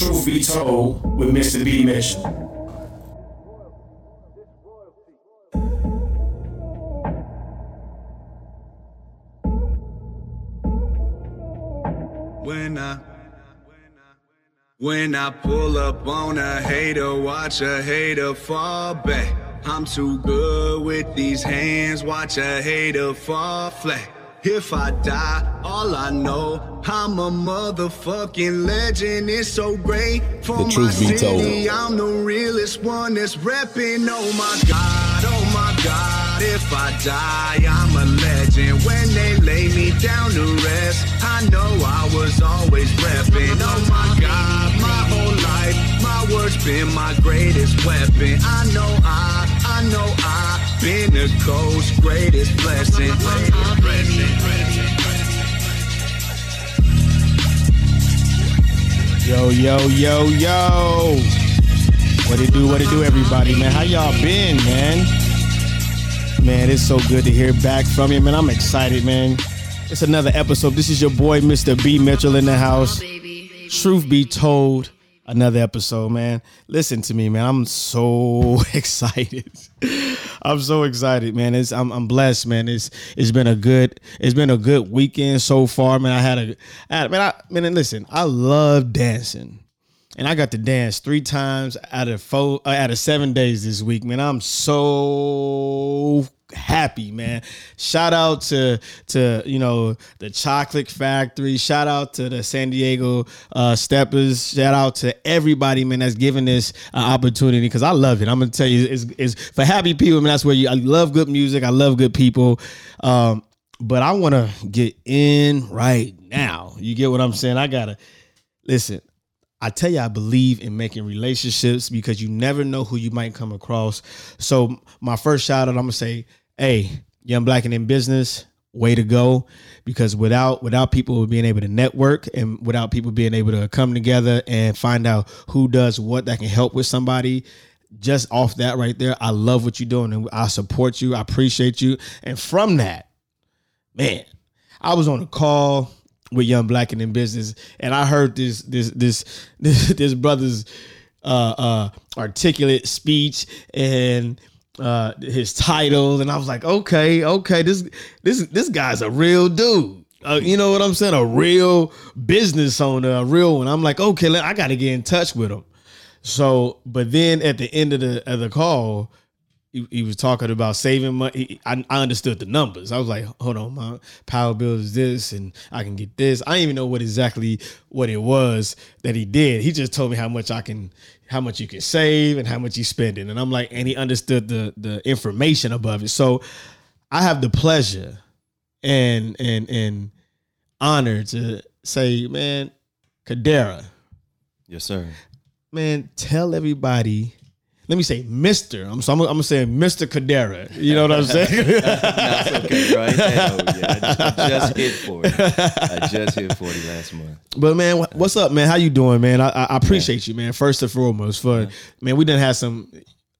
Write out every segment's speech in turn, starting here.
Truth be told with Mr. B. Mitchell. When I when I pull up on a hater, watch a hater fall back. I'm too good with these hands, watch a hater fall flat. If I die, all I know, I'm a motherfucking legend. It's so great for The my truth be city. told. I'm the realest one that's repping. Oh my God, oh my God. If I die, I'm a legend. When they lay me down to rest, I know I was always repping. Oh my God, my whole life, my words been my greatest weapon. I know I, I know I been the greatest blessing. Yo, yo, yo, yo. What it do, what it do, everybody, man. How y'all been, man? Man, it's so good to hear back from you, man. I'm excited, man. It's another episode. This is your boy, Mr. B. Mitchell in the house. Truth be told, another episode, man. Listen to me, man. I'm so excited. I'm so excited, man. It's I'm, I'm blessed, man. It's it's been a good it's been a good weekend so far, man. I had a I had, man. I man, listen, I love dancing. And I got to dance three times out of four uh, out of seven days this week, man. I'm so happy, man. Shout out to to you know the Chocolate Factory. Shout out to the San Diego uh, Steppers. Shout out to everybody, man, that's giving this uh, opportunity because I love it. I'm gonna tell you, it's, it's for happy people. Man, that's where you. I love good music. I love good people. Um, but I want to get in right now. You get what I'm saying? I gotta listen. I tell you, I believe in making relationships because you never know who you might come across. So my first shout out, I'm gonna say, hey, young black and in business, way to go. Because without without people being able to network and without people being able to come together and find out who does what that can help with somebody, just off that right there, I love what you're doing and I support you. I appreciate you. And from that, man, I was on a call with Young Black and in Business, and I heard this this this this, this brother's uh, uh, articulate speech and uh, his title, and I was like, okay, okay, this this this guy's a real dude. Uh, you know what I'm saying? A real business owner, a real one. I'm like, okay, I got to get in touch with him. So, but then at the end of the of the call, he, he was talking about saving money. I, I understood the numbers. I was like, hold on, my power bill is this, and I can get this. I didn't even know what exactly what it was that he did. He just told me how much I can, how much you can save, and how much he's spending. And I'm like, and he understood the the information above it. So, I have the pleasure and and and honor to say, man, Kenderra, Yes, sir. man, tell everybody. Let me say, Mister. I'm so I'm, I'm gonna say Mister Kenderra. You know what I'm saying? That's okay, right? Hell yeah. I, I just hit 40. I just hit 40 last month. but man, what's up, man? How you doing, man? I, I I appreciate you, man. First and foremost, for man, we didn't have some.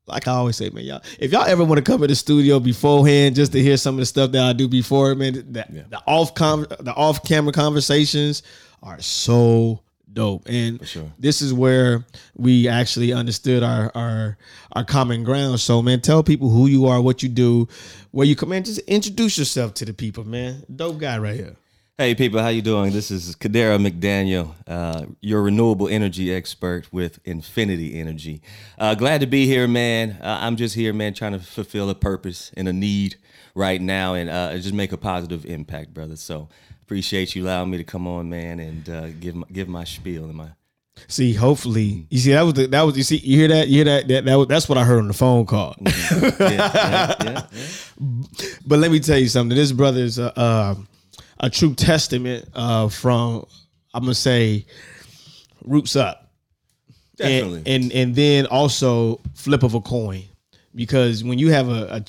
Like I always say, man, y'all. If y'all ever want to come to the studio beforehand, just to hear some of the stuff that I do before, man, the, the off con- the off camera conversations are so dope. And sure. this is where we actually understood our our our common ground. So, man, tell people who you are, what you do, where you come in. Just introduce yourself to the people, man. Dope guy right here. Hey, people, how you doing? This is Kenderra McDaniel, uh, your renewable energy expert with Infinity Energy. Uh, glad to be here, man. Uh, I'm just here, man, trying to fulfill a purpose and a need right now and uh, just make a positive impact, brother. So appreciate you allowing me to come on, man, and uh, give my, give my spiel and my See, hopefully, you see that was the, that was you see you hear that you hear that that, that was, that's what I heard on the phone call. yeah, yeah, yeah, yeah. but let me tell you something. This brother is a uh, a true testament uh, from I'm gonna say roots up, Definitely. and and and then also flip of a coin because when you have a, a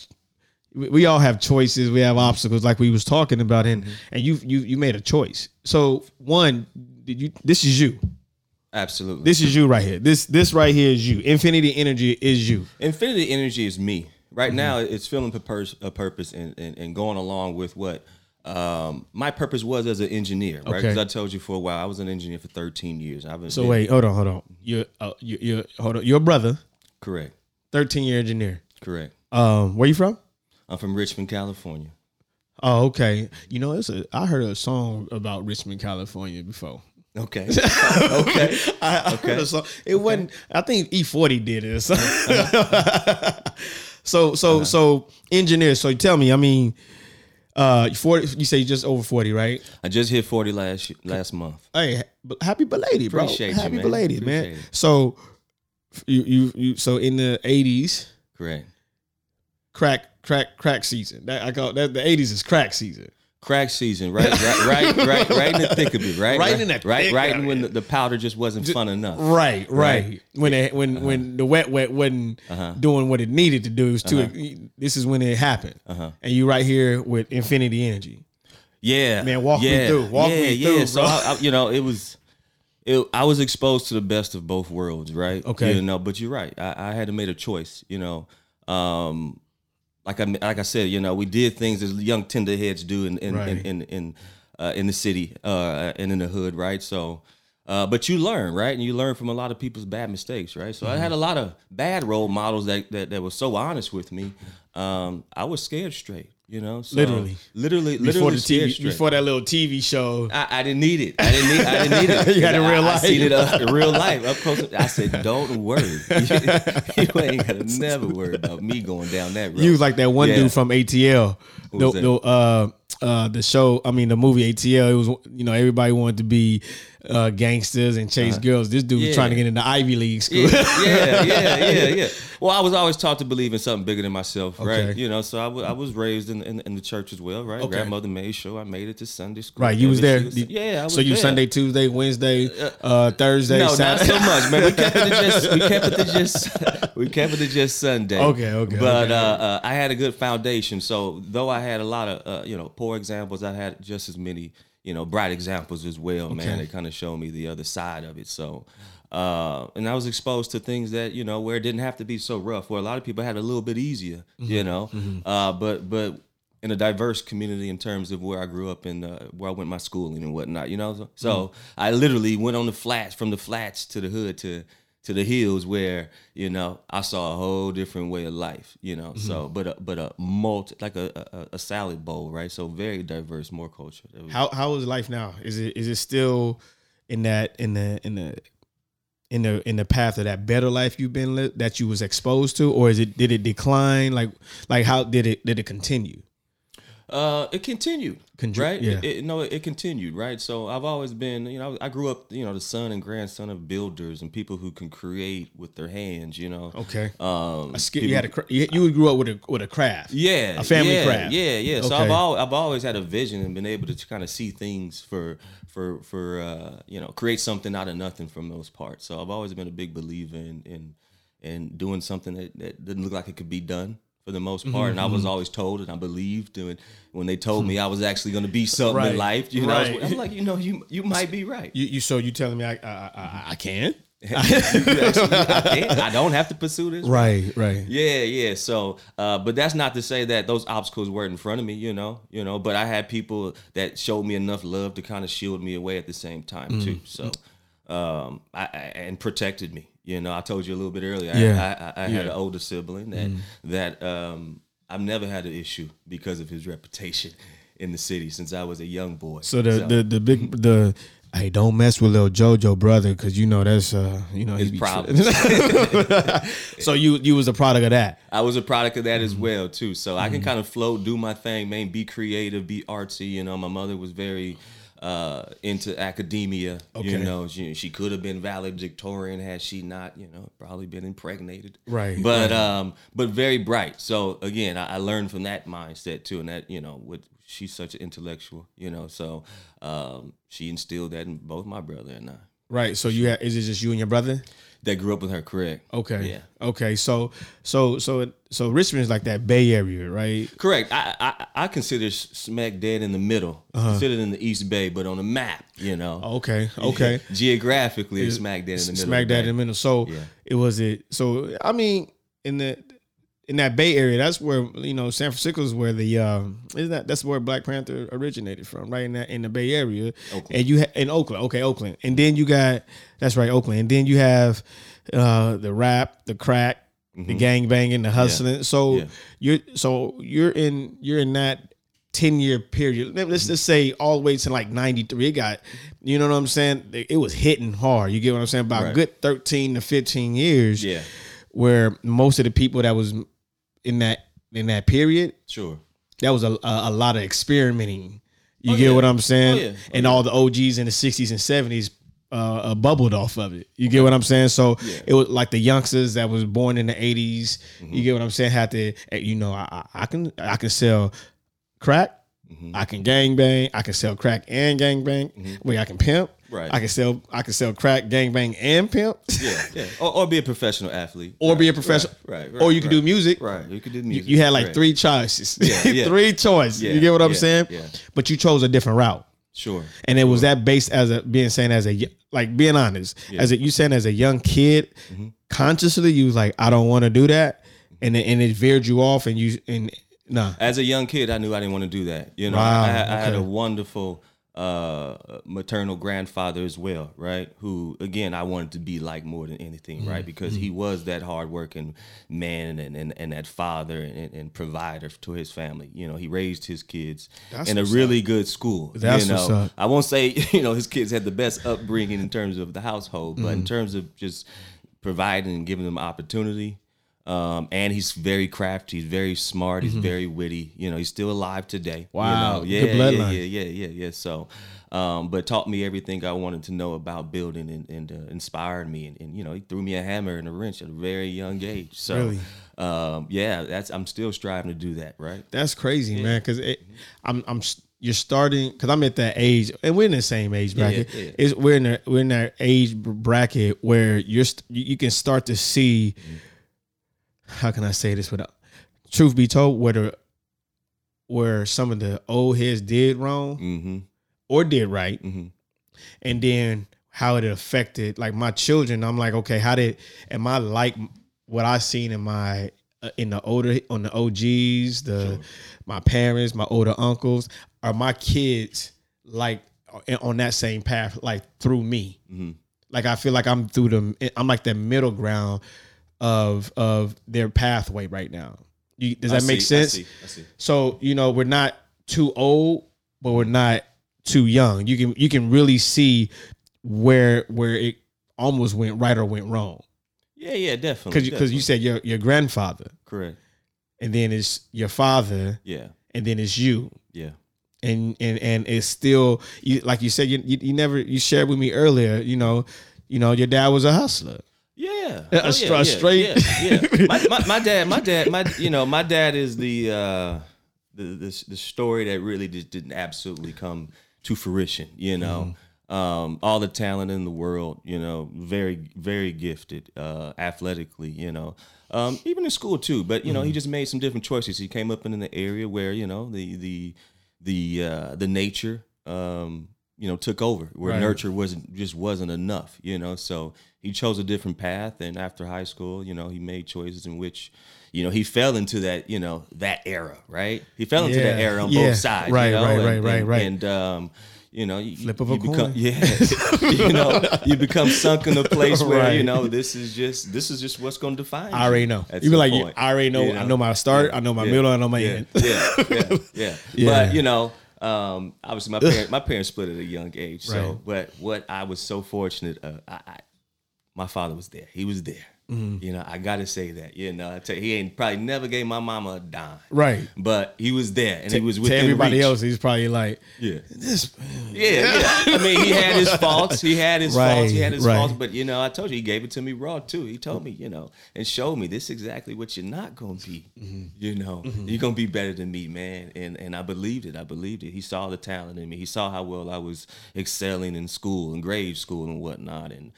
we all have choices we have obstacles like we was talking about and and you you you made a choice so one did you this is you Absolutely. this is you right here this this right here is you infinity energy is you Infinity energy is me. Right now, it's feeling a purpose, a purpose and, and, and going along with what um, my purpose was as an engineer, right? Okay. Because I told you for a while I was an engineer for 13 years. I've been So wait, hold on, hold on. You're uh, you you hold on. Your brother, correct, thirteen year engineer. correct. Um, where you from? I'm from Richmond, California. Oh, okay. You know, it's a. I heard a song about Richmond, California before. Okay, okay. I, I heard a song. It wasn't. I think E40 did it. or something. so so so engineer. So tell me. I mean, uh, forty. You say you just over forty, right? I just hit 40 last last month. Hey, happy belated, bro. Appreciate you, happy man. belated, man. It. So you you you. So in the eighties, Correct. Crack crack crack season. That I call that. The eighties is crack season. Crack season, right, right, right, right, right in the thick of it, right, Right in the right, right, when the, the powder just wasn't fun enough. Right, right. Right. When it, when when the wet wet wasn't Uh-huh. doing what it needed to do, it was too. This is when it happened, Uh-huh. and you right here with Infinity Energy. Yeah, Man, walk me yeah, through. Walk yeah, me yeah. through, So. I, I, you know, it was, it. I was exposed to the best of both worlds, right? Okay. You know, but you're right. I, I had to make a choice. You know, um, like I like I said, you know, we did things as young tenderheads do in in Right. in in in, uh, in the city uh, and in the hood, right? So. Uh, but you learn, right? And you learn from a lot of people's bad mistakes, right? So I Mm-hmm. had a lot of bad role models that, that, that were so honest with me. Um, I was scared straight, you know? So Literally. Literally, before the TV, straight. before that little TV show. I, I didn't need it. I didn't need. I didn't need it. You had it in I- real I, life. seen it up in real life up close. I said, "Don't worry. you ain't gotta never worry about me going down that road." You was like that one Yeah. dude from ATL. The, that? the, uh, uh, the show, I mean, the movie ATL. It was, you know, everybody wanted to be uh, gangsters and chase girls. This dude was Uh-huh. Trying to get into Ivy League school. yeah, yeah, yeah, yeah, yeah. Well, I was always taught to believe in something bigger than myself, Okay. right? You know, so I I was raised in, in in the church as well, right? Okay. Grandmother made sure I made it to Sunday school. Right, you was there. Every- yeah, I was so you there. Sunday, Tuesday, Wednesday, uh, Thursday, No, Saturday. not so much, man. We kept it to just we kept it to just we kept it to just Sunday. Okay, okay, But okay. Uh, uh, I had a good foundation. So though I had a lot of uh, you know poor examples, I had just as many you know bright examples as well, man. Okay. They kind of showed me the other side of it. So. Uh, and I was exposed to things that you know where it didn't have to be so rough. Where a lot of people had a little bit easier, Mm-hmm. you know. Uh, but but in a diverse community in terms of where I grew up and uh, where I went my schooling and whatnot, you know. So, so Mm-hmm. I literally went on the flats from the flats to the hood to to the hills where you know I saw a whole different way of life, you know. So Mm-hmm. but a, but a multi like a, a a salad bowl, right? So very diverse, more culture. How how is life now? Is it is it still in that in the in the in the in the path of that better life you've been li- that you was exposed to, or is it did it decline? Like like how did it did it continue? Uh, it continued, Conju- right? yeah. It, it- no, it continued, right? So I've always been, you know, I grew up, you know, the son and grandson of builders and people who can create with their hands, you know. Okay, Um, skill. You had a you, you grew up with a with a craft. yeah, a family yeah, craft. Yeah, yeah. So Okay. I've al- I've always had a vision and been able to kind of see things for for for uh, you know create something out of nothing from those parts. So I've always been a big believer in in in doing something that, that didn't look like it could be done for the most Mm-hmm, part. And I was always told and I believed and when they told me I was actually going to be something Right, in life, you know, I was, I'm like, you know, you you might be right. You you so you telling me I I, I, I can? Actually- I. I don't have to pursue this. Right, right. Yeah, yeah. So, uh, but that's not to say that those obstacles weren't in front of me, you know, you know. But I had people that showed me enough love to kind of shield me away at the same time Mm. too. So, um, I, I and protected me. You know, I told you a little bit earlier. Yeah. I, I, I had Yeah. an older sibling that that um, I've never had an issue because of his reputation in the city since I was a young boy. So the the the big the hey don't mess with little JoJo brother because you know that's uh you know his problems. so you you was a product of that. I was a product of that as Mm-hmm. well too. So I can kind of float, do my thing, man. Be creative, be artsy. You know, my mother was very uh, into academia. You know, she, she could have been valedictorian had she not, you know, probably been impregnated. Right, But um, but very bright. So again, I, I learned from that mindset too, and that you know, with she's such an intellectual. You know, so um, she instilled that in both my brother and I. Right. So you ha is it just you and your brother? That grew up with her, correct? Okay. Yeah. Okay. So so so so Richmond is like that Bay Area, right? Correct. I I, I consider smack dead in the middle. Considered in the East Bay, but on a map, you know. Uh-huh. Okay. Okay. Geographically, it's smack dead in the middle. Smack dead in the middle. So Yeah. it was it. So I mean, in the in that Bay Area, that's where you know San Francisco is where the um, isn't that that's where Black Panther originated from, right in that in the Bay Area, and you ha- in Oakland, okay, Oakland, and then you got that's right, Oakland, and then you have uh, the rap, the crack, the gang banging, the hustling. So Yeah. you're so you're in you're in that ten year period. Let- Let's just say all the way to like ninety three. It got you know what I'm saying. It was hitting hard. You get what I'm saying? About a Right. good thirteen to fifteen years Yeah, where most of the people that was in that in that period, sure. that was a a, a lot of experimenting. You Oh, get yeah. what I'm saying? Oh, yeah. Oh, and all the OGs in the 60s and 70s uh, uh, bubbled off of it. You get what I'm saying? So it was like the youngsters that was born in the 80s. Mm-hmm. You get what I'm saying? Had to, eh, you know, I, I can I can sell crack. Mm-hmm. I can gang bang. I can sell crack and gang bang. Wait, I can pimp. Right. I can sell. I can sell crack, gang bang, and pimp. Yeah, yeah. Or, or be a professional athlete. or be a professional. Right, right. or you can right. do music. Right, you could do music. you had like Right. three choices. Yeah, yeah. three choices. Yeah, you get what I'm yeah, saying? yeah. But you chose a different route. Sure. And it was that based as a being saying as a like being honest as a, you saying as a young kid Mm-hmm. consciously you was like I don't want to do that and it, and it veered you off and you and nah As a young kid, I knew I didn't want to do that. You know, Wow, I, I had a wonderful uh, maternal grandfather as well, right? Who, again, I wanted to be like more than anything, Mm-hmm. right? Because he was that hardworking man and, and, and that father and, and provider to his family. You know, he raised his kids in a really good school. That's you know, what's up. I won't say you know his kids had the best upbringing in terms of the household, but Mm-hmm. in terms of just providing and giving them opportunity. Um, and he's very crafty. He's very smart. He's very witty. You know, he's still alive today. Mm-hmm. Wow, You know? yeah, yeah, yeah, yeah, yeah, yeah. So, um, but taught me everything I wanted to know about building and, and uh, inspired me. And, and you know, he threw me a hammer and a wrench at a very young age. So, Really? um, yeah, that's I'm still striving to do that. Right. that's crazy man because I'm I'm you're starting because I'm at that age and we're in the same age bracket yeah, yeah. It's, we're in the, we're in that age bracket where you're you you can start to see how can I say this without truth be told whether where some of the old heads did wrong Mm-hmm. or did right Mm-hmm. and then how it affected like my children i'm like okay how did am i like what i seen in my uh, in the older on the og's the my parents my older uncles are my kids like uh, on that same path like through me Mm-hmm. like i feel like i'm through them i'm like the middle ground of of their pathway right now you, does I that make see, I sense see, I see. so you know we're not too old, but we're not too young. You can you can really see where where it almost went right or went wrong Yeah, yeah, definitely. because because you, said your your grandfather, correct. and then it's your father, Yeah, and then it's you. yeah. And and and it's still you like you said you, you you never you shared with me earlier. You know, you know your dad was a hustler. Yeah, A Oh, stra- straight- Yeah, yeah. My, my, my dad, my dad, my you know, my dad is the uh, the the the story that really just didn't absolutely come to fruition. You know, um, all the talent in the world. You know, very very gifted, uh, athletically. You know, um, even in school too. But you know, he just made some different choices. He came up in an area where you know the the the uh, the nature. Um, you know, took over where Right. nurture wasn't just wasn't enough, you know. So he chose a different path, and after high school, you know, he made choices in which, you know, he fell into that, you know, that era, right? He fell into that era on yeah. both sides, Right, you know? right, and, right, right, and, right. And um, you know, you, Flip of you a become, coin. yeah, you know, you become sunk in a place where you know this is just this is just what's going to define. I already know. You be like, point, I already know. you I know my start. I know my yeah, middle. I know my yeah, end. yeah, yeah, yeah. Yeah. But you know, um, obviously my parents, my parents split at a young age. So, Right. but what I was so fortunate, uh, I, I, my father was there. He was there. Mm-hmm. You know, I got to say that. You know, I tell you, he ain't probably never gave my mama a dime. Right. But he was there, and he was with everybody reach. else, he's probably like, Yeah. this. Yeah, yeah. I mean, he had his faults. He had his faults. He had his Right, right. faults. But you know, I told you, he gave it to me raw too. He told me, you know, and showed me this is exactly what you're not gonna be. Mm-hmm. You know, you're gonna be better than me, man. And and I believed it. I believed it. He saw the talent in me. He saw how well I was excelling in school and grade school and whatnot. And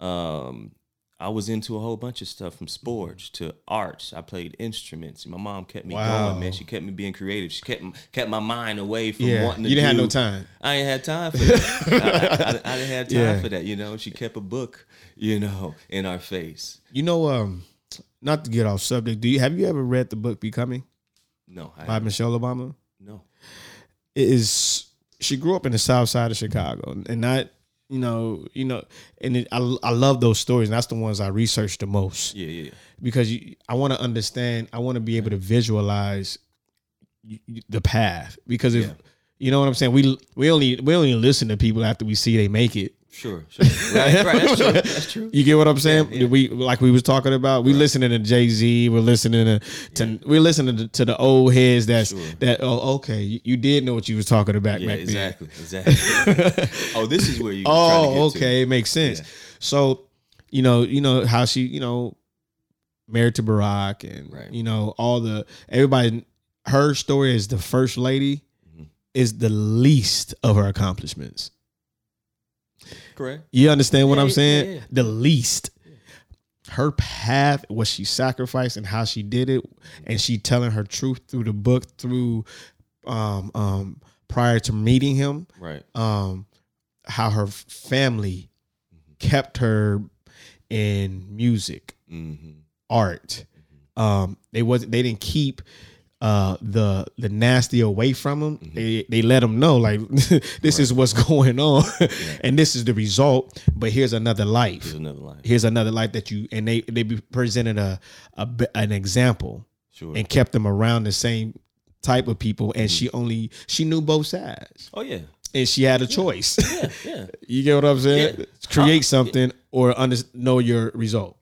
um, I was into a whole bunch of stuff from sports to arts. I played instruments. My mom kept me Wow. going, man. She kept me being creative. She kept kept my mind away from Yeah, wanting to you didn't have no time. I ain't had time for that. I, I, I, didn't have time Yeah. for that. You know, she kept a book, you know, in our face. You know, um, not to get off subject, do you have you ever read the book Becoming No, I by Michelle Obama? no. It is she grew up in the South Side of Chicago, and not you know you know, and it, I I love those stories. And that's the ones I research the most Yeah, yeah, because you, I want to understand. I want to be able to visualize y- y- the path because if Yeah. you know what I'm saying, we we only we only listen to people after we see they make it. Sure, sure. Right, right. That's true. That's true. You get what I'm saying? Yeah, yeah. We like we was talking about. We listening to Jay Z. We're listening to, to we're listening to, to the old heads. That's Sure. that. Oh, okay. You, you did know what you was talking about Yeah, exactly, exactly. oh, this is where you. then. to Oh, get to. okay. It makes sense. Yeah. So, you know, you know how she, you know, married to Barack, and Right. you know all the everybody. Her story as the first lady Mhm. is the least of her accomplishments. Correct. You understand what Yeah, I'm saying? yeah. The least. Her path, what she sacrificed, and how she did it, and she telling her truth through the book, through um, um, prior to meeting him, Right. um, how her family kept her in music, Mm-hmm. art. Um, they wasn't they didn't keep uh the the nasty away from them. Mm-hmm. They they let them know like this is what's going on, and this is the result. But here's another life. Here's another line. Here's another life that you and they they be presented a, a an example Sure. and kept them around the same type of people. And Mm-hmm. she only she knew both sides, oh yeah. and she had a choice. Yeah. Yeah. you get what I'm saying? Yeah. Create Uh, something or under, know your result.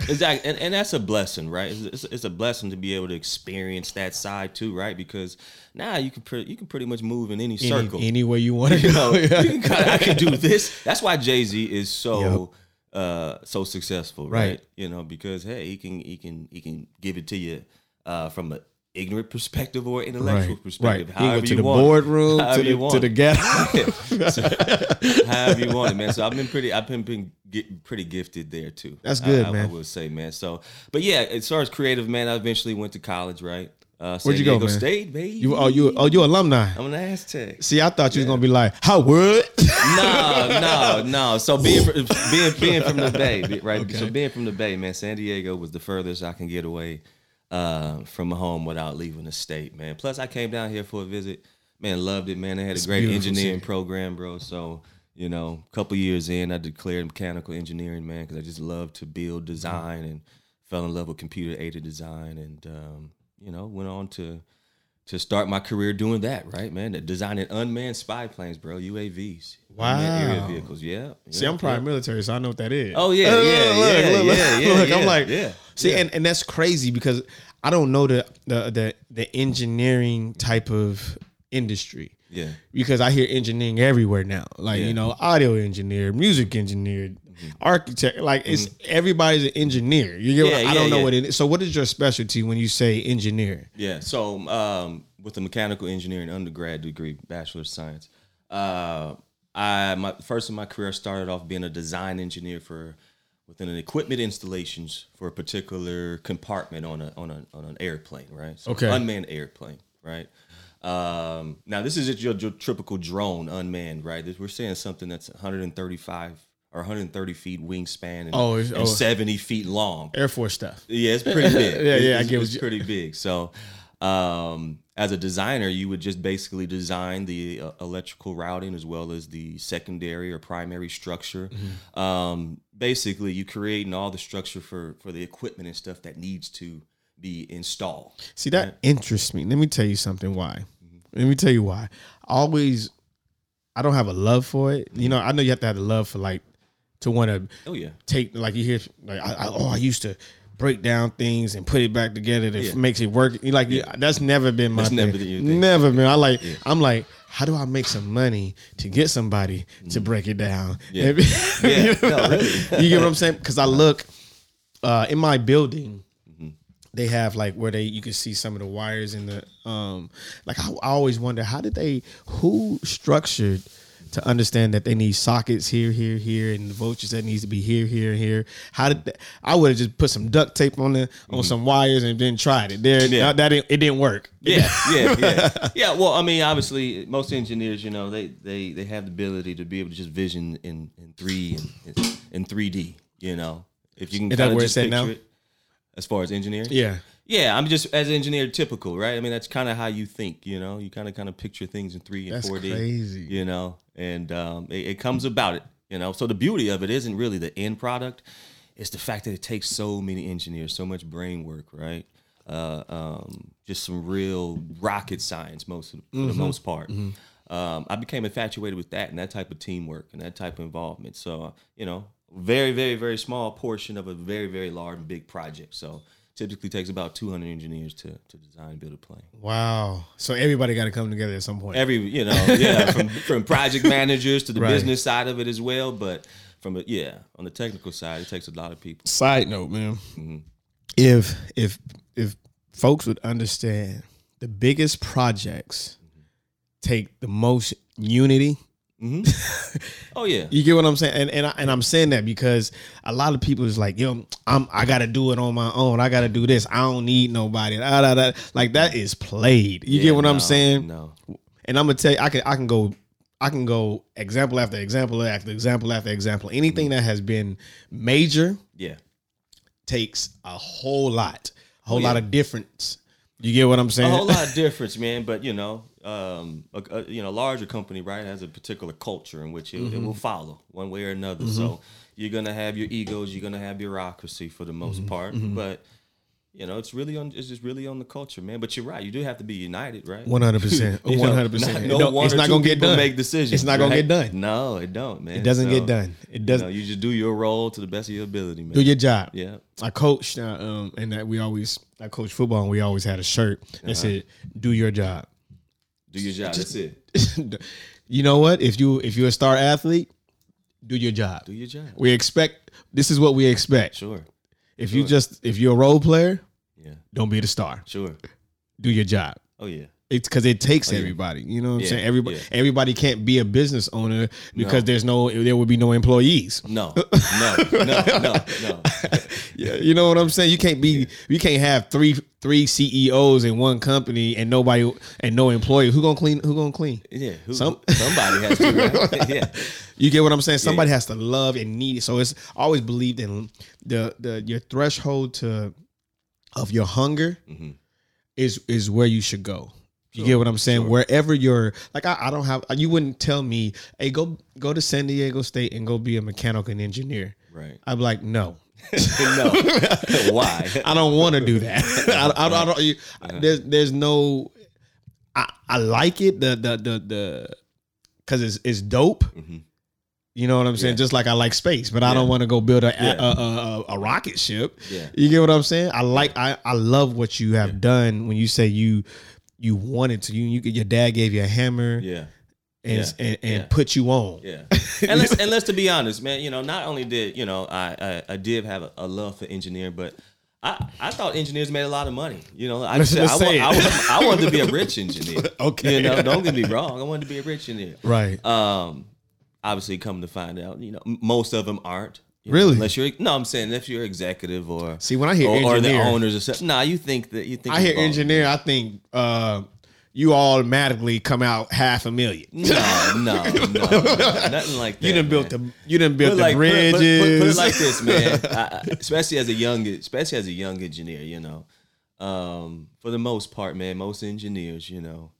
Exactly, and, and that's a blessing, right? It's, it's, it's a blessing to be able to experience that side too, right? Because now you can pre- you can pretty much move in any Any, circle. any way you want to you go. know, you can I can do this. That's why Jay Z is so uh so successful, right? Right. You know, because hey, he can he can he can give it to you uh from an ignorant perspective or intellectual Right, perspective, right. You go however to you the want. boardroom, to the, you to the ghetto. however you want it, man. So I've been pretty, I've been, been get, pretty gifted there too. That's I- good, I, I, man. would say, man. So, but yeah, as far as creative, man, I eventually went to college, right? Uh, San Where'd you go, man? State, baby. You oh you oh you alumni. I'm an Aztec. See, I thought you was gonna be like how Howard. no, no, no. So being fr- being being from the Bay, right? So being from the Bay, man, San Diego was the furthest I can get away uh, from a home without leaving the state, man. Plus, I came down here for a visit. Man, loved it, man. They had a great engineering program, bro. So you know, a couple years in, I declared mechanical engineering, man, because I just love to build, design, and fell in love with computer aided design, and um, you know, went on to to start my career doing that, right, man? Designing unmanned spy planes, bro, UAVs. Unmanned area vehicles, yeah. See, I'm prior yeah. military, so I know what that is. Oh, yeah, Look, yeah, look, yeah, look, look, yeah, yeah, look, I'm like, yeah, see, yeah. and, and that's crazy because I don't know the the the, the engineering type of industry. Yeah. because I hear engineering everywhere now. Like Yeah. You know, audio engineer, music engineer, architect. Like it's everybody's an engineer. You get? what- Yeah, I don't yeah, know yeah. what it is. So, what is your specialty when you say engineer? Yeah. So um, with a mechanical engineering undergrad degree, bachelor of science, uh, I my first in my career started off being a design engineer for within an equipment installations for a particular compartment on a on a on an airplane, right? So Okay. Unmanned airplane, right? Um, now this is just your, your typical drone unmanned, right? This- We're saying something that's 135 or 130 feet wingspan and, Oh, and oh. 70 feet long. Air Force stuff. Yeah, it's pretty big. Yeah, It's- yeah, I it's, get what it's pretty big. So, um, as a designer, you would just basically design the uh, electrical routing as well as the secondary or primary structure. Mm-hmm. Um, basically, you creating all the structure for for the equipment and stuff that needs to be installed. See, that interests me. Let me tell you something. Why? Let me tell you why. I always, I don't have a love for it. You know, I know you have to have a love for like to want to Oh yeah, take like you hear like I, I, oh I used to break down things and put it back together that Yeah. makes it work. Like that's never been my That's thing. never been. Never been. I like I'm like how do I make some money to get somebody to break it down? Yeah. Yeah. No, really. you get what I'm saying? Because I look uh, in my building. Mm-hmm. They have like where they you can see some of the wires in the um like I, I always wonder how did they who structured to understand that they need sockets here here here and the voltage that needs to be here here and here how did that, I would have just put some duct tape on the on some wires and then tried it there Mm-hmm. Yeah. that, didn't- it didn't work yeah, yeah, yeah, yeah. Well, I mean, obviously, most engineers, you know, they they they have the ability to be able to just vision in in three and in three D. You know, if you can Is that kind of where just it's at picture now? it. as far as engineering. Yeah. Yeah, I'm just as an engineer, typical, right? I mean, that's kind of how you think, you know. You kind of kind of picture things in three and That's four D, crazy. you know, and um, it, it comes about it, you know. So the beauty of it isn't really the end product; it's the fact that it takes so many engineers, so much brain work, right? Uh, um, just some real rocket science, most of, for the Mm-hmm. most part. Um, I became infatuated with that and that type of teamwork and that type of involvement. So you know, very, very, very small portion of a very, very large, big project. So typically takes about 200 engineers to, to design and build a plane. Wow. So everybody got to come together at some point. Every, you know, yeah, from, from project managers to the Right. business side of it as well. But from a, yeah, on the technical side, it takes a lot of people. Side note, man. Mm-hmm. If if if folks would understand the biggest projects take the most unity. Mm-hmm. Oh yeah, You get what I'm saying? And and, I, and I'm saying that because a lot of people is like, yo, I'm I gotta do it on my own. I gotta do this. I don't need nobody. Da, da, da. Like that is played. You Yeah, get what I'm saying? No, And I'm gonna tell you, I can I can go I can go example after example after example after example. Anything mm-hmm. that has been major yeah, takes a whole lot, a whole Oh, yeah. lot of difference. You get what I'm saying? a whole lot of difference, man. But you know, um, a, a, you know, larger company, right, has a particular culture in which it, it will follow one way or another. So you're gonna have your egos, you're gonna have bureaucracy for the most part, but you know, it's really on. It's just really on the culture, man. But you're right. You do have to be united, right? One hundred percent. One hundred percent. No one It's not gonna get done. Make decisions. It's not gonna get done. No, it don't, man. It doesn't So, get done. It You, doesn't. know, you just do your role to the best of your ability, man. do your job. yeah. I coached, uh, um, and that we always I coached football, and we always had a shirt Uh-huh. that said "Do your job." Do your job. That's it. you know what? If you if you're a star athlete, do your job. Do your job. We expect this is what we expect. Sure. If you just if you're a role player, Yeah. don't be the star. Sure. Do your job. Oh yeah. It's because it takes Oh, yeah. everybody. You know what I'm saying? Everybody yeah. everybody can't be a business owner because No. there's no there would be no employees. No. No. No. No. No. Yeah, you know what I'm saying? You can't be you can't have three three CEOs in one company and nobody and no employee. Who gonna clean who gonna clean? Yeah. Who, Some- somebody has to. Right? yeah. You get what I'm saying? Somebody has to love and need it. So it's always believed in the the your threshold to of your hunger Mm-hmm. is is where you should go. You get what I'm saying? Wherever you're like I, I don't have you wouldn't tell me, hey, go go to San Diego State and go be a mechanical engineer. Right. I'd be like, no. no. Why? I don't want to do that. I, I, I don't. You, there's there's no. I, I like it the the the the because it's it's dope. Mm-hmm. You know what I'm saying? Yeah. Just like I like space, but I don't want to go build a, Yeah. a, a, a rocket ship. Yeah. You get what I'm saying? I like I I love what you have done when you say you you wanted to. You you your dad gave you a hammer Yeah. and Yeah. and, and Yeah. put you on. Yeah, and let's and let's to be honest, man. You know, not only did you know I I, I did have a, a love for engineering, but I, I thought engineers made a lot of money. You know, I said I, wa- say it. I, I wanted to be a rich engineer. Okay. you know, don't get me wrong. I wanted to be a rich engineer. Right. Um, obviously, come to find out, you know, most of them aren't. You know, Really? unless you're no, I'm saying if you're executive or See, when I hear or, or the owners or something. Nah, you think that you think I hear engineer. I think uh, you automatically come out half a million. No, no, no, no, nothing like that. You didn't build the you done built Put the like- put- put- put- bridges. Put, it like this, man. I- especially as a young, especially as a young engineer, you know. Um, for the most part, man, most engineers, you know,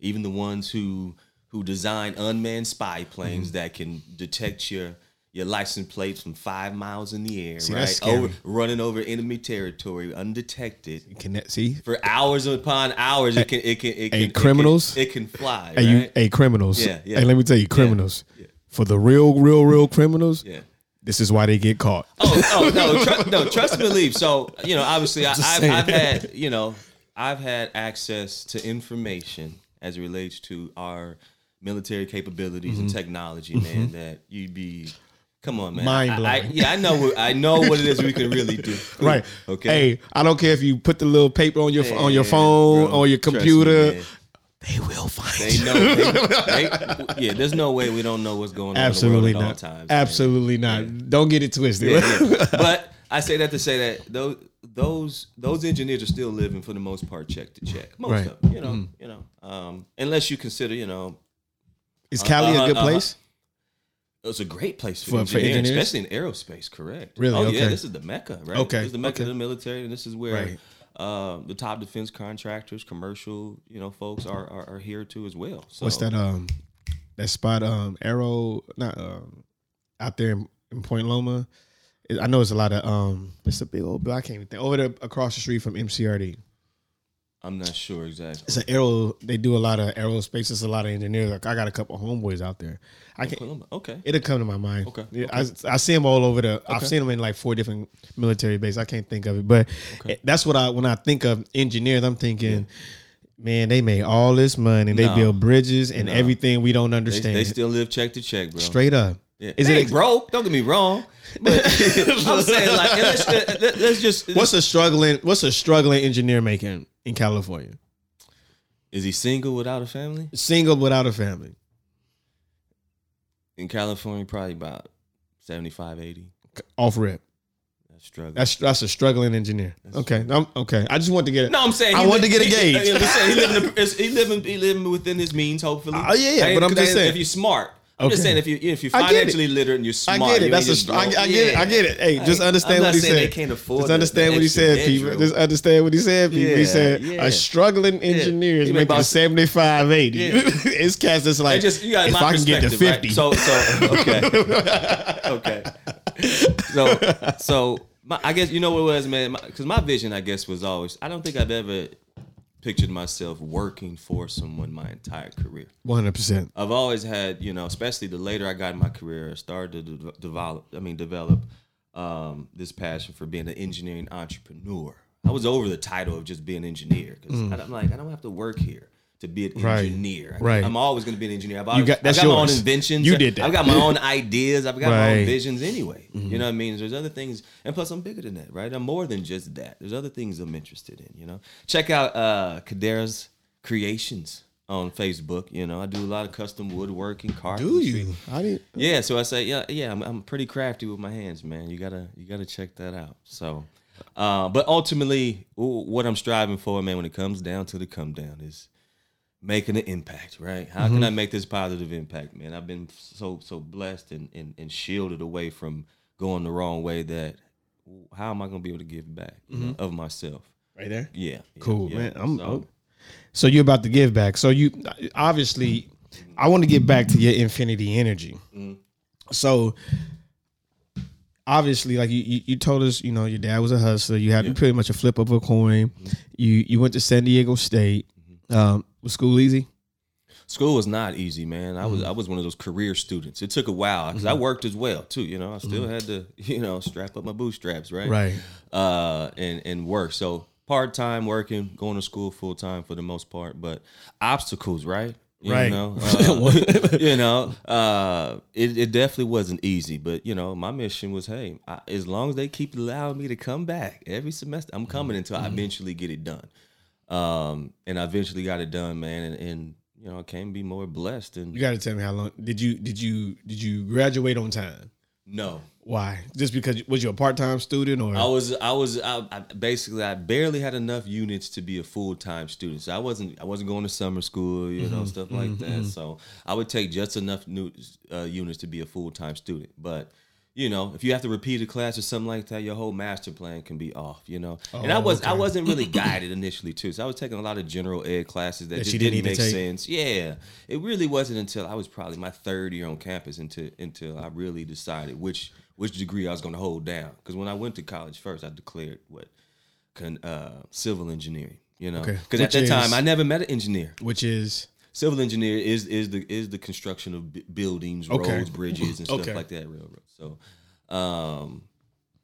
even the ones who who design unmanned spy planes Mm-hmm. that can detect your your license plates from five miles in the air, See, right? Over running over enemy territory undetected. Can that see? For hours upon hours, it can it can it can Hey, it can- criminals? it can, fly. Hey, you, hey, criminals. Yeah, yeah. Hey, let me tell you, criminals. yeah. For the real, real, real criminals, yeah. this is why they get caught. Oh, oh no, tr- no, trust and believe. So you know, obviously, I, I've. I've had you know, I've had access to information as it relates to our military capabilities and Mm-hmm. technology, man. That you'd be, come on, man. Mind I- I- blowing. yeah, I know. What, I know what it is we can really do. Right. Okay. Hey, I don't care if you put the little paper on your on your phone, bro, on your trust me, computer. they will find They you. know. They, they, yeah, there's no way we don't know what's going on Absolutely in the world not. times. man. Absolutely not. Don't get it twisted. Yeah, yeah. but I say that to say that those those those engineers are still living for the most part check to check. Most Right. of them, you know, you know, um, unless you consider, you know, Is Cali Uh, a good uh, uh, It's a great place for, For- engineering, engineers? especially in aerospace. Correct. Really? Oh yeah, this is the mecca, right? Okay, This is the mecca okay. of the military, and this is where Right. uh, the top defense contractors, commercial, you know, folks are are, are here too as well. So What's that? Um, that spot, um, Arrow, not um, out there in, in Point Loma. It- I know it's a lot of um. It's a big old. But I can't even think over there across the street from MCRD. I'm not sure exactly. It's an aero. They do a lot of aerospace. It's a lot of engineers. Like I got a couple homeboys out there. I can. Okay. It'll come to my mind. Okay, Yeah, I, I see them all over the. I've seen them in like four different military bases. I can't think of it, but Okay. that's what I when I think of engineers. I'm thinking, man, they made all this money. They No. build bridges and everything we don't They, understand. they still live check to check, bro. Straight up. Yeah. Is They it broke? Don't get me wrong. But I'm saying like, let's, uh, uh, let- let's just. What's a struggling? What's a struggling engineer making in California? is he single without a family? Single without a family. In California, probably about 75, 80. Off rip. That's struggling. That's that's a struggling engineer. okay, I'm, okay. I just want to get it. No, I'm saying I want li- to get a he- gauge. He, he living, he living, he living within his means, hopefully. Oh, yeah, yeah, but I'm just saying. if you're smart. I'm just saying if you if you're I get it. financially literate and you're smart, I get it. you That's a. I. I get it. I get it. Hey, just understand what he said. they can't afford Just understand what he said, people. Just understand what he said, people. he said yeah. a struggling engineer is making about- 75, 80. Yeah. it's cats that's like, just you got if I can get to 50. Right? So so okay, okay. So so my, I guess you know what it was, man. Because my, vision, I guess, was always. I don't think I've ever pictured myself working for someone my entire career. 100%. I've always had, you know, especially the later I got in my career, I started to de- develop. I mean, develop um, this passion for being an engineering entrepreneur. I was over the title of just being an engineer because I'm like, I don't have to work here to be an Mm. Right. engineer. Right. I'm always going to be an engineer. I've always, got- that's I've got my own inventions. You did that. I've got my own ideas. I've got my Right. Mm-hmm. own visions anyway. You know what I mean? There's other things, and plus I'm bigger than that, right? I'm more than just that. There's other things I'm interested in. You know, check out uh, Kenderra's Creations on Facebook. You know, I do a lot of custom woodworking, Do carpentry. you? I didn't. Yeah, so I say, yeah, yeah, I'm, I'm pretty crafty with my hands, man. You gotta, you gotta check that out. So, uh, but ultimately, what I'm striving for, man, when it comes down to the come down, is making an impact, right? How can I make this positive impact, man? I've been so, so blessed and, and, and shielded away from going the wrong way that how am I gonna be able to give back you know, of myself? Right there? Yeah, yeah, Cool, yeah. man. I'm, So- I'm- so you're about to give back. So you obviously, I want to get back to your infinity energy. Mm-hmm. So obviously, like you, you, told us, you know, your dad was a hustler. You had pretty much a flip of a coin. Mm-hmm. You you went to San Diego State. Um, was school easy? School was not easy, man. I was Mm-hmm. I was one of those career students. It took a while because I worked as well too. You know, I still had to you know strap up my bootstraps, right? Mm-hmm. Right. Uh, and and work. So part time working, going to school full time for the most part, but obstacles, right? You Right. know, uh, you know, uh, it, it definitely wasn't easy, but you know, my mission was, hey, I, as long as they keep allowing me to come back every semester, I'm coming until Mm-hmm. I eventually get it done. Um, and I eventually got it done, man, and, and you know, I can't be more blessed. And You got to tell me how long did you did you did you graduate on time? no, Why? Just because was you a part time student or? I was, I was, I, I basically, I barely had enough units to be a full time student. So I wasn't, I wasn't going to summer school, you Mm-hmm. know, stuff like that. So I would take just enough new, uh, units to be a full time student. But you know, if you have to repeat a class or something like that, your whole master plan can be off. You know, and I Oh, was I wasn't really guided initially too. So I was taking a lot of general ed classes that, That just didn't, didn't make sense. Yeah, it really wasn't until I was probably my third year on campus until until I really decided which which degree I was going to hold down. Because when I went to college first, I declared what uh, civil engineering. You know, Okay. because at Which that time I never met an engineer. which is Civil engineer is is the is the construction of b- buildings, Okay. roads, bridges, and stuff Okay. like that, railroads. So, um,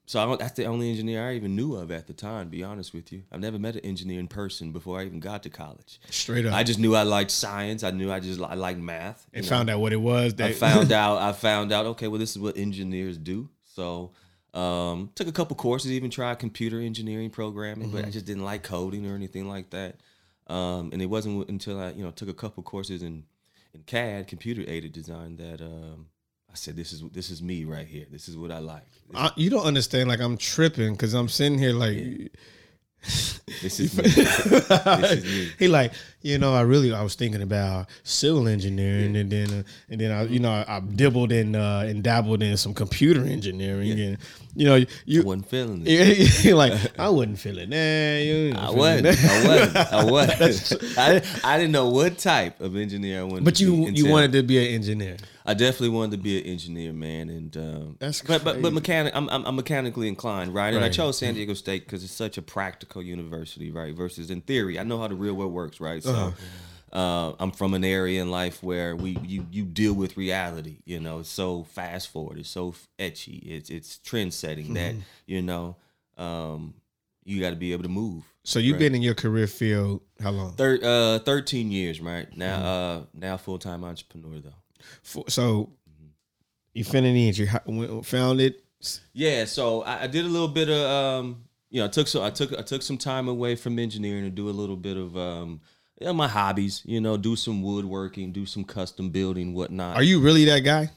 so I don't, that's the only engineer I even knew of at the time. To be honest with you, I've never met an engineer in person before I even got to college. straight up. I just knew I liked science. I knew I just I liked math. and know. found out what it was. That I found out. I found out. Okay, well, this is what engineers do. So, um, took a couple courses. Even tried computer engineering programming, but I just didn't like coding or anything like that. Um, and it wasn't until I, you know, took a couple courses in in CAD, computer aided design, that um, I said, "This is this is me right here. This is what I like. I, you don't understand. Like I'm tripping because I'm sitting here like This is me. this is me." he like you know, I really I was thinking about civil engineering, and then uh, and then I, you know, I, I dibbled in uh, and dabbled in some computer engineering, and you know, you wasn't feeling it. like I wasn't feeling that. You I wasn't. I wasn't. I wasn't. I, I didn't know what type of engineer I wanted. But you you wanted to be an engineer. I definitely wanted to be an engineer, man, and um, That's but but but mechanic. I'm, I'm I'm mechanically inclined, right? And I chose San Diego State because it's such a practical university, right? Versus in theory, I know how the real world works, right? So. Uh-huh. Uh, I'm from an area in life where we you you deal with reality. You know, it's so fast forward. It's so etchy. It's it's trend setting that Mm-hmm. you know um, you got to be able to move. So you've Right. been in your career field how long? Thir- uh, 13 years, right now. Mm-hmm. Uh, now full time entrepreneur though. F- So Infinity how- when- found it. Yeah, so I, I did a little bit of um, you know, I took so I took I took some time away from engineering to do a little bit of um, you know, my hobbies. You know, do some woodworking, do some custom building, whatnot. Are you really that guy?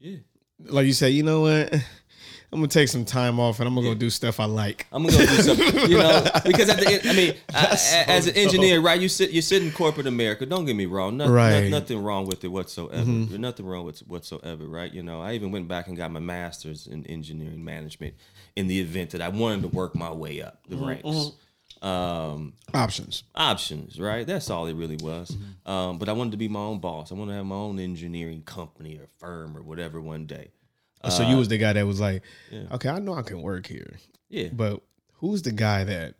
Yeah, Like you say, you know what? I'm gonna take some time off and I'm gonna go do stuff I like. I'm gonna go do something. You know, because at the end, I mean, I, so as an engineer, right? You sit you sit in corporate America. Don't get me wrong. Nothing, Right. Mm-hmm. nothing wrong with it whatsoever. There's nothing wrong with whatsoever, right? You know, I even went back and got my master's in engineering management in the event that I wanted to work my way up the Mm-hmm. ranks. Um, Options. options, right? That's all it really was. Um, but I wanted to be my own boss. I wanted to have my own engineering company or firm or whatever one day. So you was the guy that was like, okay, I know I can work here, Yeah, but who's the guy that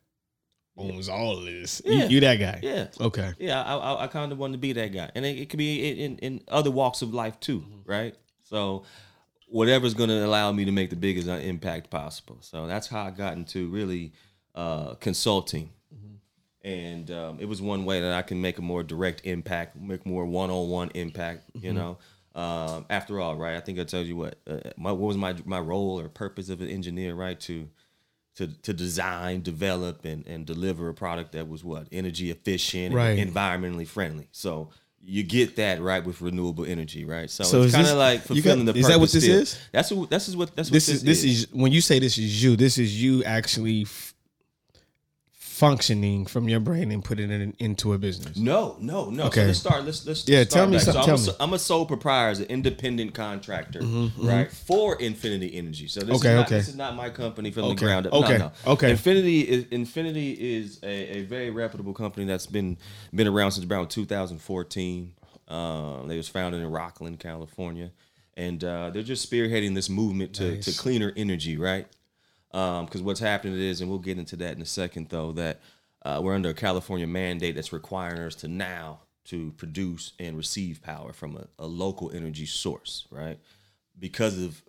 owns all of this? You- Yeah. You, that guy? yeah. Okay. Yeah, I, I, I kind of want to be that guy, and it, it could be in, in, other walks of life too, right? So, whatever's going to allow me to make the biggest uh, impact possible. So that's how I got into really uh, consulting, and um, it was one way that I can make a more direct impact, make more one-on-one impact. You know, um, after all, right? I think I told you what uh, my what was my my role or purpose of an engineer, right? To to, to design, develop, and, and deliver a product that was what energy efficient, Right. and environmentally friendly. So you get that right with renewable energy, right? So, So it's kind of like you got- fulfilling the purpose. is that what this still. is? That's what this is what that's what This is this is when you say this is you. This is you actually f- functioning from your brain and put it in, into a business. No, no, no. Okay. So let's start. Let's let's Yeah, tell me So I'm, tell a, me. Mm-hmm, I'm a sole proprietor, as an independent contractor, right, for Infinity Energy. So this Okay, is not, okay. this is not my company from the ground up. okay, no, no. okay. Infinity is Infinity is a, a very reputable company that's been been around since around 2014. Um, they was founded in Rocklin, California, and uh, they're just spearheading this movement to, to cleaner energy, right? Um, because what's happening is, and we'll get into that in a second, though, that uh, we're under a California mandate that's requiring us to now to produce and receive power from a, a local energy source, right? Because of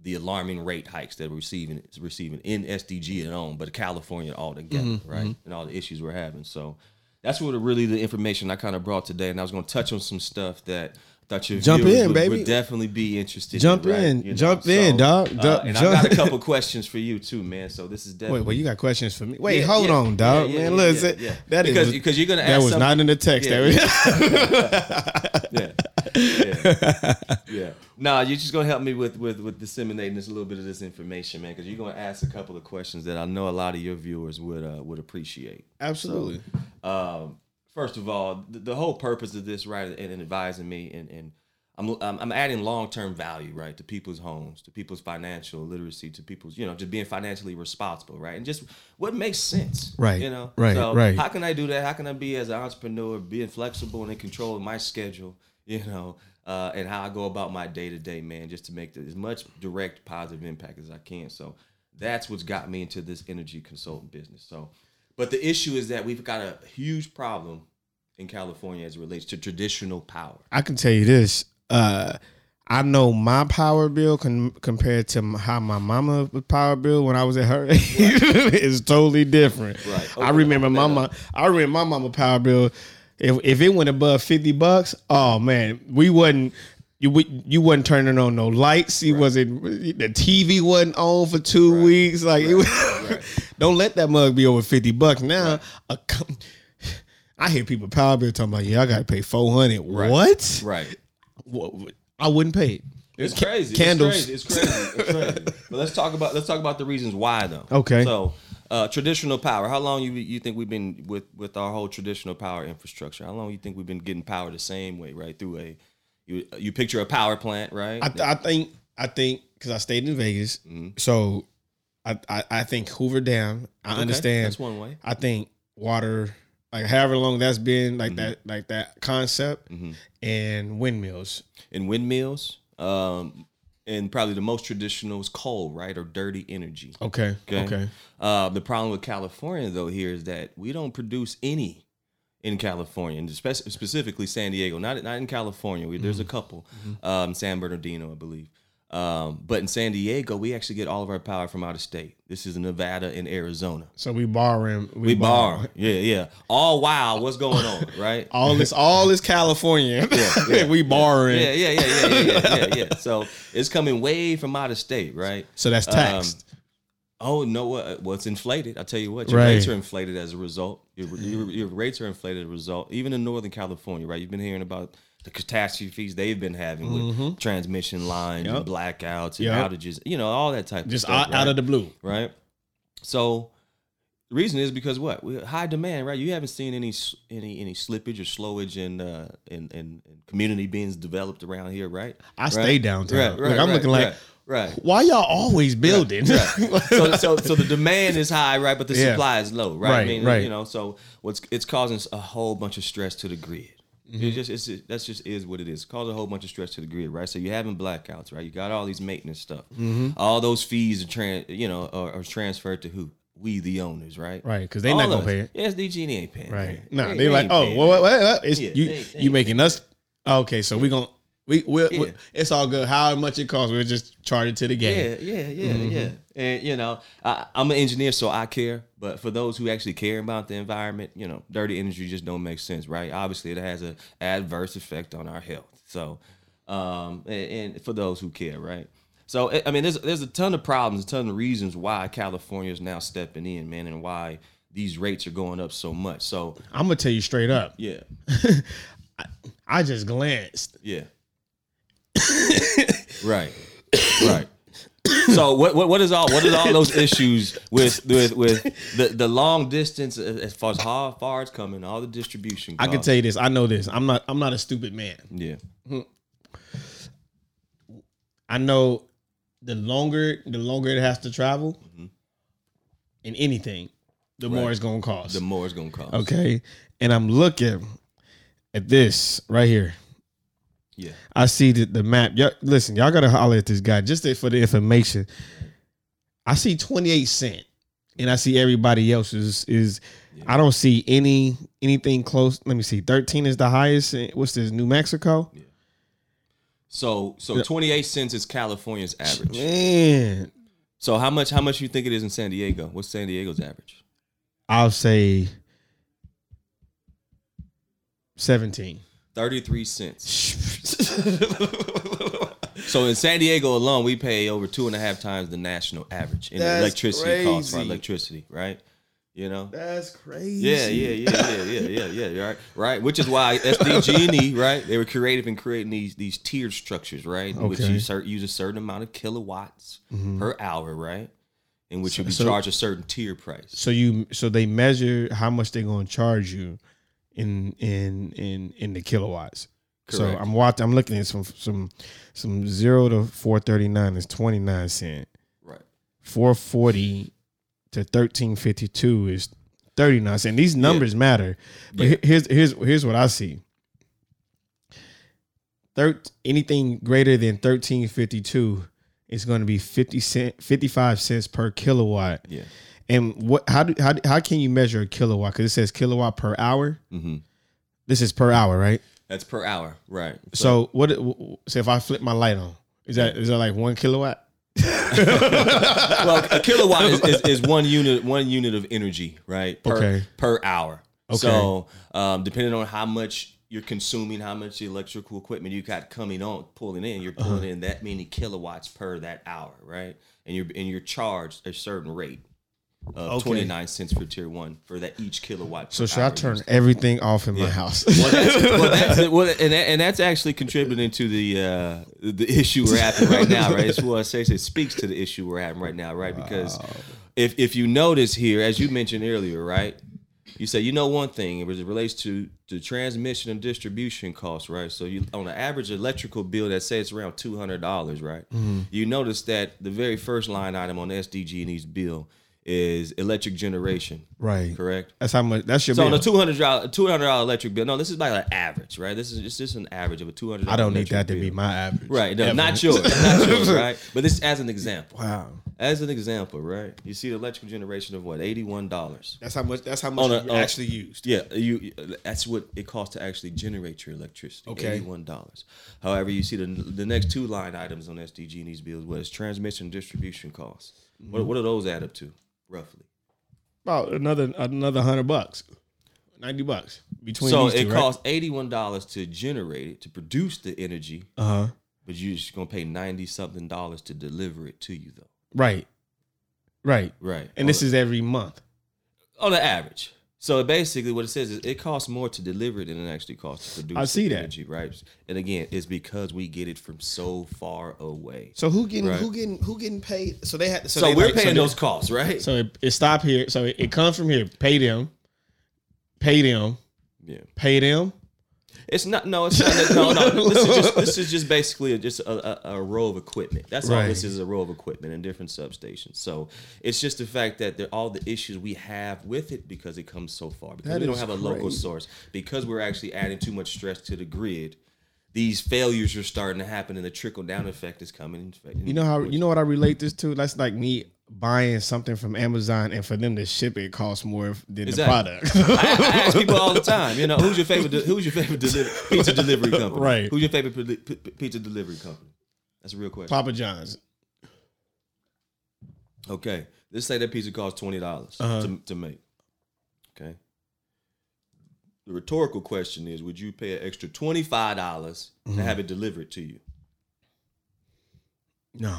the alarming rate hikes that we're receiving receiving in SDG and on, but California altogether, mm-hmm. right? Mm-hmm. And all the issues we're having. So that's what really the information I kind of brought today, and I was going to touch on some stuff that. Thought your Jump in, would, baby. would definitely be interested. Jump right? in. You know, Jump in, dog. uh, and jump- I got a couple questions for you too, man. So this is definitely Wait, well, you got questions for me? Wait, Yeah, hold yeah, on, dog. yeah, man, look, yeah, that- that is- Because- because you're gonna ask. that was not in the text. Yeah, yeah, yeah, yeah. No, you're just gonna help me with with with disseminating this a little bit of this information, man. Because you're gonna ask a couple of questions that I know a lot of your viewers would uh, would appreciate. Absolutely. Um, first of all, the, the whole purpose of this, right, and, and advising me, and, and I'm, I'm I'm adding long term value, right, to people's homes, to people's financial literacy, to people's, you know, just being financially responsible, right, and just what makes sense, Right, you know, right, so right. How can I do that? How can I be as an entrepreneur, being flexible and in control of my schedule, you know, uh, and how I go about my day to day, man, just to make the, as much direct positive impact as I can. So that's what's got me into this energy consultant business. So, but the issue is that we've got a huge problem in California as it relates to traditional power. I can tell you this. Uh, I know my power bill con- compared to m- how my mama power bill when I was at her age is totally different. Right. I remember my mama. I remember my mama power bill. If if it went above fifty bucks, oh man, we wasn't. You we- you wasn't turning on no lights. You wasn't the TV wasn't on for two weeks. Like it was, don't let that mug be over fifty bucks. Now, a I hear people power bill talking about yeah, I got to pay four hundred. What? Right. What- I wouldn't pay it. It's Ca- crazy. Candles. It's crazy. It's crazy. It's crazy. But let's talk about let's talk about the reasons why though. Okay. So Uh, traditional power. How long you you think we've been with with our whole traditional power infrastructure? How long you think we've been getting power the same way, right? Through a you you picture a power plant, right? I, th- I think I think because I stayed in Vegas, Mm-hmm. so I, I I think Hoover Dam. I Okay, understand. That's one way. I think water, like however long that's been, like Mm-hmm. that, like that concept, and windmills. And windmills. Um, and probably the most traditional is coal, right, or dirty energy. Okay. Okay. Okay. Uh, the problem with California, though, here is that we don't produce any in California, and spec- specifically San Diego. Not not in California. We, there's a couple, um, San Bernardino, I believe. Um, but in San Diego, we actually get all of our power from out of state. This is Nevada and Arizona. So we borrowing. We borrow, yeah, yeah. All while what's going on, right? All this, all this California. yeah. we borrowing. Yeah, yeah, yeah, yeah, yeah, yeah, yeah, yeah. So it's coming way from out of state, right? So that's taxed. Oh no! What? Well, it's inflated. I tell you what, your Right. rates are inflated as a result. Your, your, your rates are inflated as a result. Even in Northern California, right? You've been hearing about the catastrophes they've been having with transmission lines and blackouts and Yep. outages. You know, all that type of stuff. out, out of the blue. right? So the reason is because what? We high demand, right? You haven't seen any any any slippage or slowage in uh in, in, in community being developed around here, right? I Right? stay downtown. Right, right, I'm right, looking like, right, right. why y'all always building? so, so, so the demand is high, right? But the Yeah. supply is low, right? I mean, right. you know, so what's it's causing a whole bunch of stress to the grid. Mm-hmm. It just it's that's just is what it is. Cause a whole bunch of stress to the grid, right? So you're having blackouts, right? You got all these maintenance stuff. Mm-hmm. All those fees are tran, you know, are, are transferred to who? We the owners, right? Right, because they All not gonna us. pay it. Yeah, SDG ain't paying. Right. man. Nah, they like, ain't oh, paying what, what, what, what? It's, Yeah, you, they- they you making us? Okay, so we gonna we we Yeah. it's all good. How much it costs? We'll just charge it to the game. Yeah, yeah, yeah, Mm-hmm. yeah. And you know, I, I'm an engineer, so I care. But for those who actually care about the environment, you know, dirty energy just don't make sense, right? Obviously, it has an adverse effect on our health. So, um, and, and for those who care, right? So, I- I mean, there's there's a ton of problems, a ton of reasons why California is now stepping in, man, and why these rates are going up so much. So, I'm gonna tell you straight up. yeah, I just glanced. yeah, right, right. So what, what what is all what is all those issues with with with the, the long distance as far as how far it's coming, all the distribution. I can costs? tell you this. I know this. I'm not. I'm not a stupid man. Yeah, I know the longer the longer it has to travel mm-hmm. in anything, the more Right. it's gonna cost. the more it's gonna cost. okay, and I'm looking at this right here. Yeah. I see the, the map. Y'all, listen, y'all gotta holler at this guy just for the information. I see 28 cent, and I see everybody else is is. I don't see any anything close. Let me see. 13 is the highest. What's this? New Mexico. So so twenty eight cents is California's average. Man, So how much how much you think it is in San Diego? What's San Diego's average? I'll say 17. Thirty three cents. so in San Diego alone, we pay over two and a half times the national average in That's electricity costs for electricity, right? You know. That's crazy. Yeah, yeah, yeah, yeah, yeah, yeah, yeah. Right, right. Which is why SDG&E, right? They were creative in creating these these tiered structures, right? In which you use a certain amount of kilowatts mm-hmm. per hour, right? In which you be so- charged a certain tier price. So you so they measure how much they're going to charge you in in in in the kilowatts. So I'm watching I'm looking at some some some 0 to 439 is 29 cent. Right. 440 to 1352 is 39 cent. These numbers matter. But he- here's here's here's what I see. Thir- anything greater than 1352 is going to be 50 cent 55 cents per kilowatt. Yeah. And what how do how, how can you measure a kilowatt cuz it says kilowatt per hour? Mm-hmm. This is per hour, right? That's per hour, right? So, what so if I flip my light on, is that is that like 1 kilowatt? well, a kilowatt is, is, is one unit one unit of energy, right? Per, Okay. Per hour. Okay. So, um, depending on how much you're consuming, how much electrical equipment you got coming on, pulling in, you're pulling Uh-huh. in that many kilowatts per that hour, right? And you're and you're charged a certain rate of Okay. 29 cents for tier one for that each kilowatt. So should I turn everything off in my house? well, that's, well, that's, well, and, that, and that's actually contributing to the uh, the issue we're having right now, right? It's what I say. It speaks to the issue we're having right now, right? Because if if you notice here, as you mentioned earlier, right? You say you know one thing it relates to the transmission and distribution costs, right? So you on an average electrical bill that say it's around two hundred dollars, right? Mm-hmm. You notice that the very first line item on the SDG&E's bill is electric generation, Right. correct? That's how much. That's your So on a two hundred dollar two hundred dollar electric bill, no, this is like an average, right? This is just, just an average of a two hundred. I don't need that to be my average. right. No, not yours, not yours, right? But this as an example. Wow. As an example, right? You see the electrical generation of what eighty one dollars. That's how much. That's how much a- actually used. Yeah, you. That's what it costs to actually generate your electricity. Okay. eighty one dollars. However, you see the the next two line items on SDG&E's bills was transmission and distribution costs. What mm-hmm. what do those add up to roughly? About another another hundred bucks, ninety bucks between. so it two, costs eighty one dollars to generate it to produce the energy, Uh huh. but you're just gonna pay ninety something dollars to deliver it to you though. Right. Right. Right. And this is every month. on the average. So basically, what it says is it costs more to deliver it than it actually costs to produce. I see the that. energy, right? And again, it's because we get it from so far away. So who getting Right. who getting who getting paid? So they had. So, So, they we're like- paying they- those costs, right? So it, it stop here. So it, it comes from here. Pay them. Pay them. yeah, Pay them. It's not. No, it's not. No, no. This is just. This is just basically a, just a, a, a row of equipment. That's all. this is. A row of equipment in different substations. So it's just the fact that there all the issues we have with it because it comes so far because That we don't have a local source because we're actually adding too much stress to the grid. These failures are starting to happen, and the trickle down effect is coming. You know how you know what I relate this to? That's like me buying something from Amazon and for them to ship it costs more than Exactly. the product. I, I ask people all the time. You know, who's your favorite? Who's your favorite deli- pizza delivery company? Right. Who's your favorite p- p- pizza delivery company? That's a real question. Papa John's. Okay, let's say that pizza costs twenty dollars Uh-huh. to, to make. Okay. The rhetorical question is: Would you pay an extra twenty five dollars Mm-hmm. to have it delivered to you? No.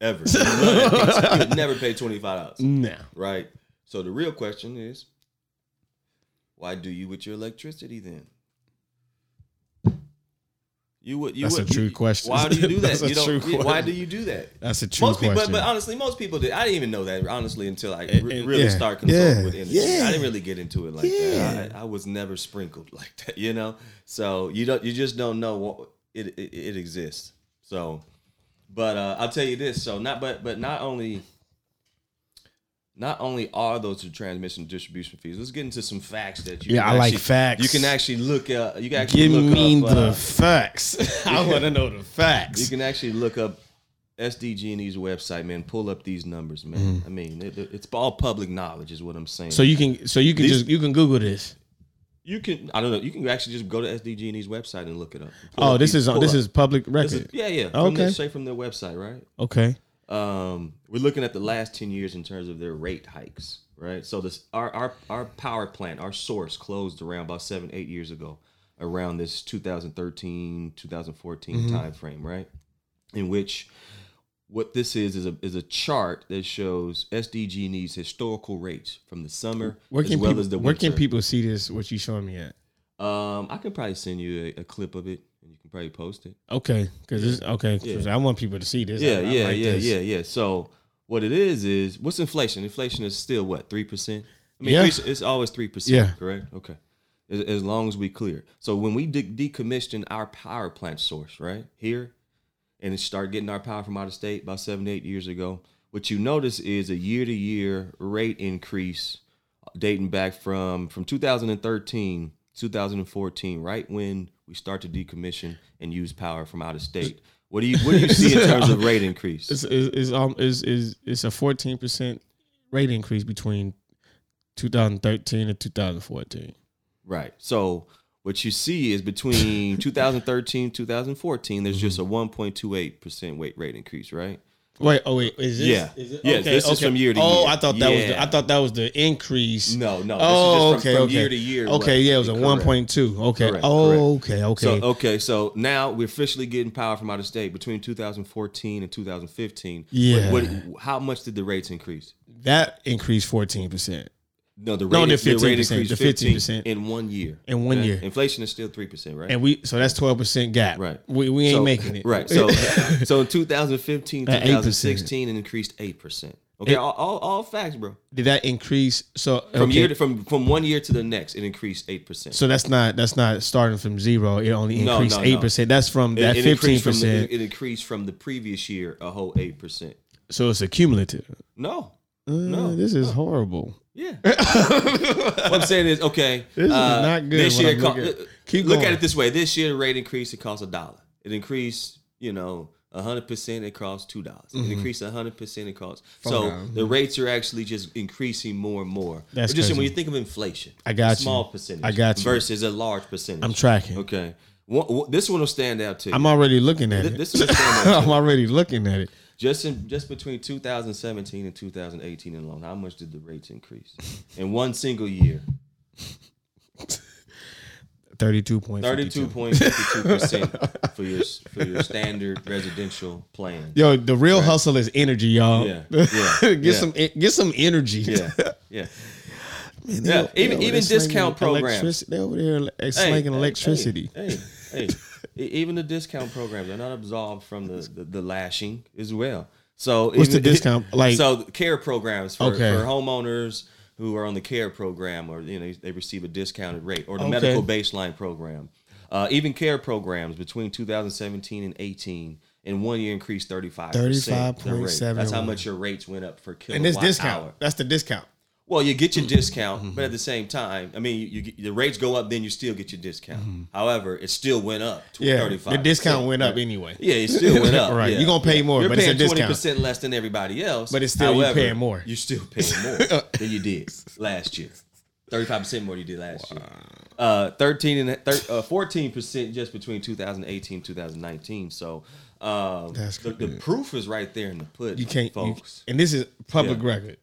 No, ever. You love that pizza. You would never pay twenty five dollars, No. right? So the real question is: Why do you with your electricity then? You would. You That's would, a true you- question. Why do you do that? That's a you don't, true yeah, Why question. do you do that? That's a true most people, but, question. but honestly, most people did. I didn't even know that honestly until I re- really yeah, start consulting yeah, with energy. yeah. I didn't really get into it like Yeah. that. I, I was never sprinkled like that, you know. So you don't, you just don't know what it it, it exists. So, but uh, I'll tell you this. So not, but but not only. Not only are those the transmission distribution fees, let's get into some facts that you Yeah, can I like facts. You can actually look uh you can actually Give look me up, the uh, facts. I want to know the facts. you can actually look up SDG&E's website, man. Pull up these numbers, man. I mean, it, it's all public knowledge, is what I'm saying. So you can so you can These- just you can Google this. You can, I don't know, you can actually just go to SDG&E's website and look it up. Oh, up this is on this up. is public record. is- yeah, yeah. From Okay. their, straight from their website, right? okay. Um, we're looking at the last ten years in terms of their rate hikes, right? So this our our our power plant, our source closed around about seven eight years ago, around this 2013 2014 Mm-hmm. time frame, right? In which what this is is a is a chart that shows SDG&E's historical rates from the summer Where as well people as the winter. where can people see this? What you showing me at? Um, I can probably send you a, a clip of it, and you can probably post it. Okay, because okay. 'cause I want people to see this. Yeah, I- I yeah, like yeah, this. yeah, yeah. So what it is is what's inflation? Inflation is still what three percent. I mean, Yeah. it's- always three percent. Yeah. correct. Okay, as, as long as we clear. So when we de- decommission our power plant source right here, and start getting our power from out of state about seven eight years ago, what you notice is a year to year rate increase dating back from from 2013 2014 right when we start to decommission and use power from out of state. What do you what do you see in terms of rate increase? It's is is um is is it's a fourteen percent rate increase between 2013 and 2014. right. So what you see is between 2013 2014 there's just a mm-hmm. 1.28 percent weight rate increase right Wait, oh wait, is this? Yeah. is it? Yes, this is from year to year. oh, year. I thought that was the, I thought that was the increase. no no Oh, is just oh, from, okay, from okay. year to year Okay, what- yeah, it was a 1.2. Okay. Correct, oh, okay, okay. So okay, so now we're officially getting power from out of state between 2014 and 2015. Yeah. What, what- how much did the rates increase? that increased 14%. No, the rate, No, the 15%, increased the 15 15%. in one year. In one year. inflation is still three percent, right? and we so that's twelve percent gap. Right. We, we ain't So- making it. Right. So so in 2015, At 8%. 2016, it increased eight percent. Okay, It- all, all, all facts, bro. did that increase? So From okay, year to, from from one year to the next, it increased eight percent. so that's not that's not starting from zero. It only No, increased no, eight no. percent. That's from that fifteen increased from the, percent. it increased from the previous year a whole eight percent. So it's accumulative. No, Uh, No. this is horrible. Yeah. what I'm saying is, okay, This is uh, not good This year, I'm co- looking at. uh, Keep look going. at it this way: this year, the rate increase it costs a dollar. It increased, you know, hundred percent. It costs two dollars. Mm-hmm. It increased hundred percent. It costs. So the rates are actually just increasing more and more. That's just crazy. when you think of inflation, I got a you. small percentage. I got you. Versus a large percentage. I'm tracking. Okay, One- one- this one will stand out too. I'm already looking at Th- it. this will stand out. I'm already looking at it. Just in just between 2017 and 2018 alone, how much did the rates increase in one single year? Thirty-two point. 32.52 percent for your for your standard residential plan. Yo, the real hustle is energy, y'all. Yeah, yeah, get yeah. some get some energy. Yeah, yeah. Man, Yeah, even- even discount programs. They over there hey, electricity. Hey, hey, hey. Even the discount programs are not absolved from the, the, the lashing as well. So What's the even- discount? Like- so care programs for, Okay. for homeowners who are on the care program or you know they receive a discounted rate or the Okay. medical baseline program. Uh, even care programs between 2017 and 18 in one year increased 35 35.71. That's how much your rates went up for kilowatt And this discount. hour. That's the discount. Well, you get your discount, Mm-hmm. but at the same time, I mean, you, you the rates go up, then you still get your discount. However, it still went up to Mm-hmm. Yeah, 35 the discount went up anyway. Yeah, it still went up. Right. yeah. You're gonna pay more, You're but it's a paying discount. percent less than everybody else. But it's still However, paying more. You're still paying more than you did last year. Thirty-five percent more than you did last year. Uh, Thirteen and uh, fourteen percent just between 2018 and 2019. So um, That's the, the proof is right there in the pudding. You can't, you, and this is public Yeah. record.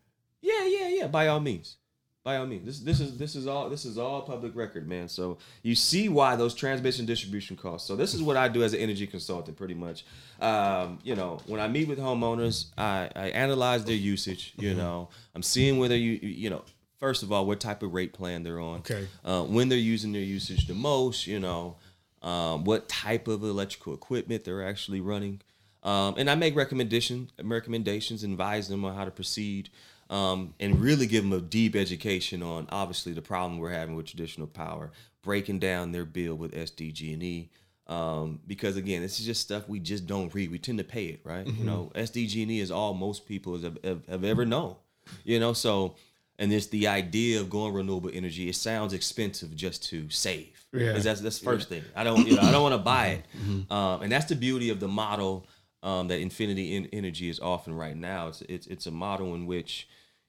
Yeah, yeah, yeah. By all means, by all means. This this is this is all this is all public record, man. So you see why those transmission distribution costs. So this is what I do as an energy consultant, pretty much. Um, you know, when I meet with homeowners, I, I analyze their usage. You Mm-hmm. know, I'm seeing whether you you know. First of all, what type of rate plan they're on. Okay. Uh, when they're using their usage the most, you know, um, what type of electrical equipment they're actually running. Um, and I make recommendation recommendations, advise them on how to proceed, um, and really give them a deep education on obviously the problem we're having with traditional power, breaking down their bill with SDG&E. Um, because again, this is just stuff we just don't read. We tend to pay it, right? You know, SDG&E is all most people have, have, have ever known. You know, so and it's the idea of going renewable energy. It sounds expensive just to save. Yeah. that's that's the first thing. I don't you know I don't want to buy it. Um, and that's the beauty of the model um, that Infinity en- Energy is offering right now. It's it's it's a model in which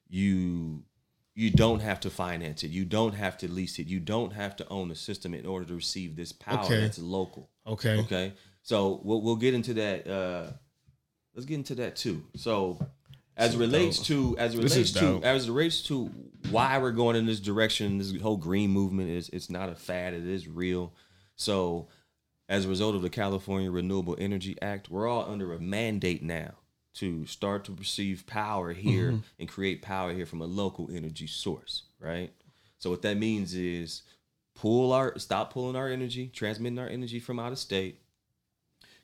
you you don't have to finance it. You don't have to lease it. You don't have to own the system in order to receive this power Okay. that's local. Okay. Okay. So we'll we'll get into that. Uh, let's get into that too. So as it relates to as it relates to dope. as it relates to why we're going in this direction, this whole green movement is it's not a fad. It is real. So as a result of the California Renewable Energy Act, we're all under a mandate now to start to receive power here Mm-hmm. and create power here from a local energy source, right? So what that means is pull our stop pulling our energy, transmitting our energy from out of state,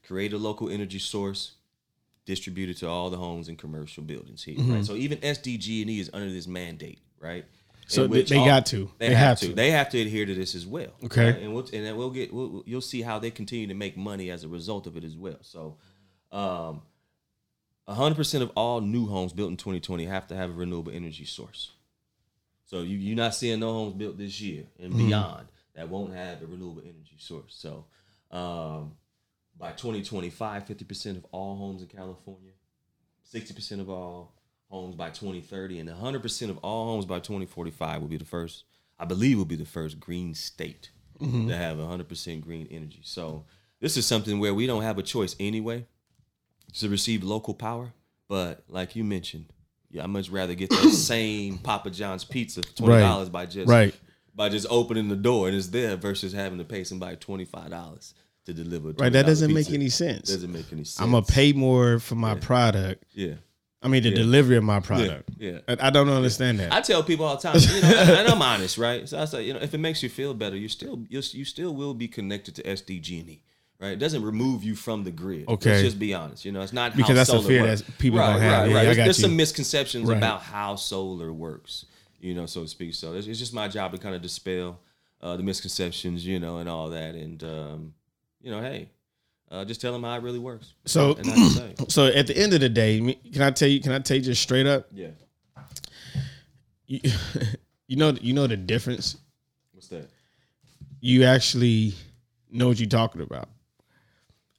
create a local energy source, distribute it to all the homes and commercial buildings here, Mm-hmm. right? So even SDG&E is under this mandate, right? So they- they got to. They, They have, have to. to. They have to adhere to this as well. Okay. right? And we'll and then we'll get we'll, you'll see how they continue to make money as a result of it as well. So, um, hundred percent of all new homes built in 2020 have to have a renewable energy source. So you you're not seeing no homes built this year and Mm-hmm. beyond that won't have a renewable energy source. So, um, by 2025, 50% of all homes in California, 60% of all homes by 2030, and 100% of all homes by 2045 will be the first, I believe, will be the first green state to have 100% green energy. So this is something where we don't have a choice anyway to receive local power. But like you mentioned, yeah, I much rather get that same Papa John's pizza for twenty dollars by just Right. by just opening the door and it's there versus having to pay somebody twenty five dollars to deliver. Right. That doesn't make any sense. Doesn't make any sense. I'm gonna pay more for my product. Yeah. I mean, the Yeah. delivery of my product. yeah. I, I don't understand that. I tell people all the time, you know, and, I'm honest, right? So I say, you know, if it makes you feel better, you still you you still will be connected to SDG&E, right? It doesn't remove you from the grid. Okay. let's just be honest. You know, it's not how Because that's a solar fear works. that people right, don't have. Right, Yeah, right. There's, there's some misconceptions Right. about how solar works, you know, so to speak. So it's, it's just my job to kind of dispel uh, the misconceptions, you know, and all that, and um, you know, hey, uh, just tell them how it really works. So, and that's the thing. so at the end of the day, can I tell you? Can I tell you just straight up? Yeah, You, you know, you know the difference. what's that? You actually know what you're talking about.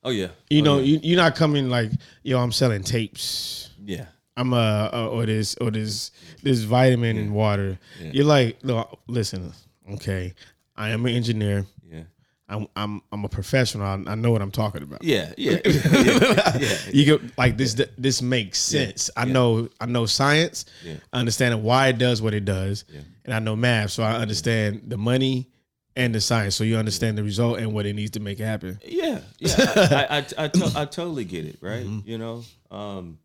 Oh yeah, You Oh, know, yeah. you, you're not coming like, yo, I'm selling tapes. yeah. I'm uh, uh or this or this this vitamin and water. Yeah. You're like, no, listen, okay, I am an engineer. Yeah. I'm I'm I'm a professional. I, I know what I'm talking about. Yeah, yeah, yeah, yeah. You get like this. This makes sense. I know. I know science. Yeah. I understand why it does what it does, Yeah. and I know math, so I understand the money and the science. So you understand the result and what it needs to make it happen. Yeah, yeah, I, I, I, I, to- I totally get it, right? Mm-hmm. You know, um,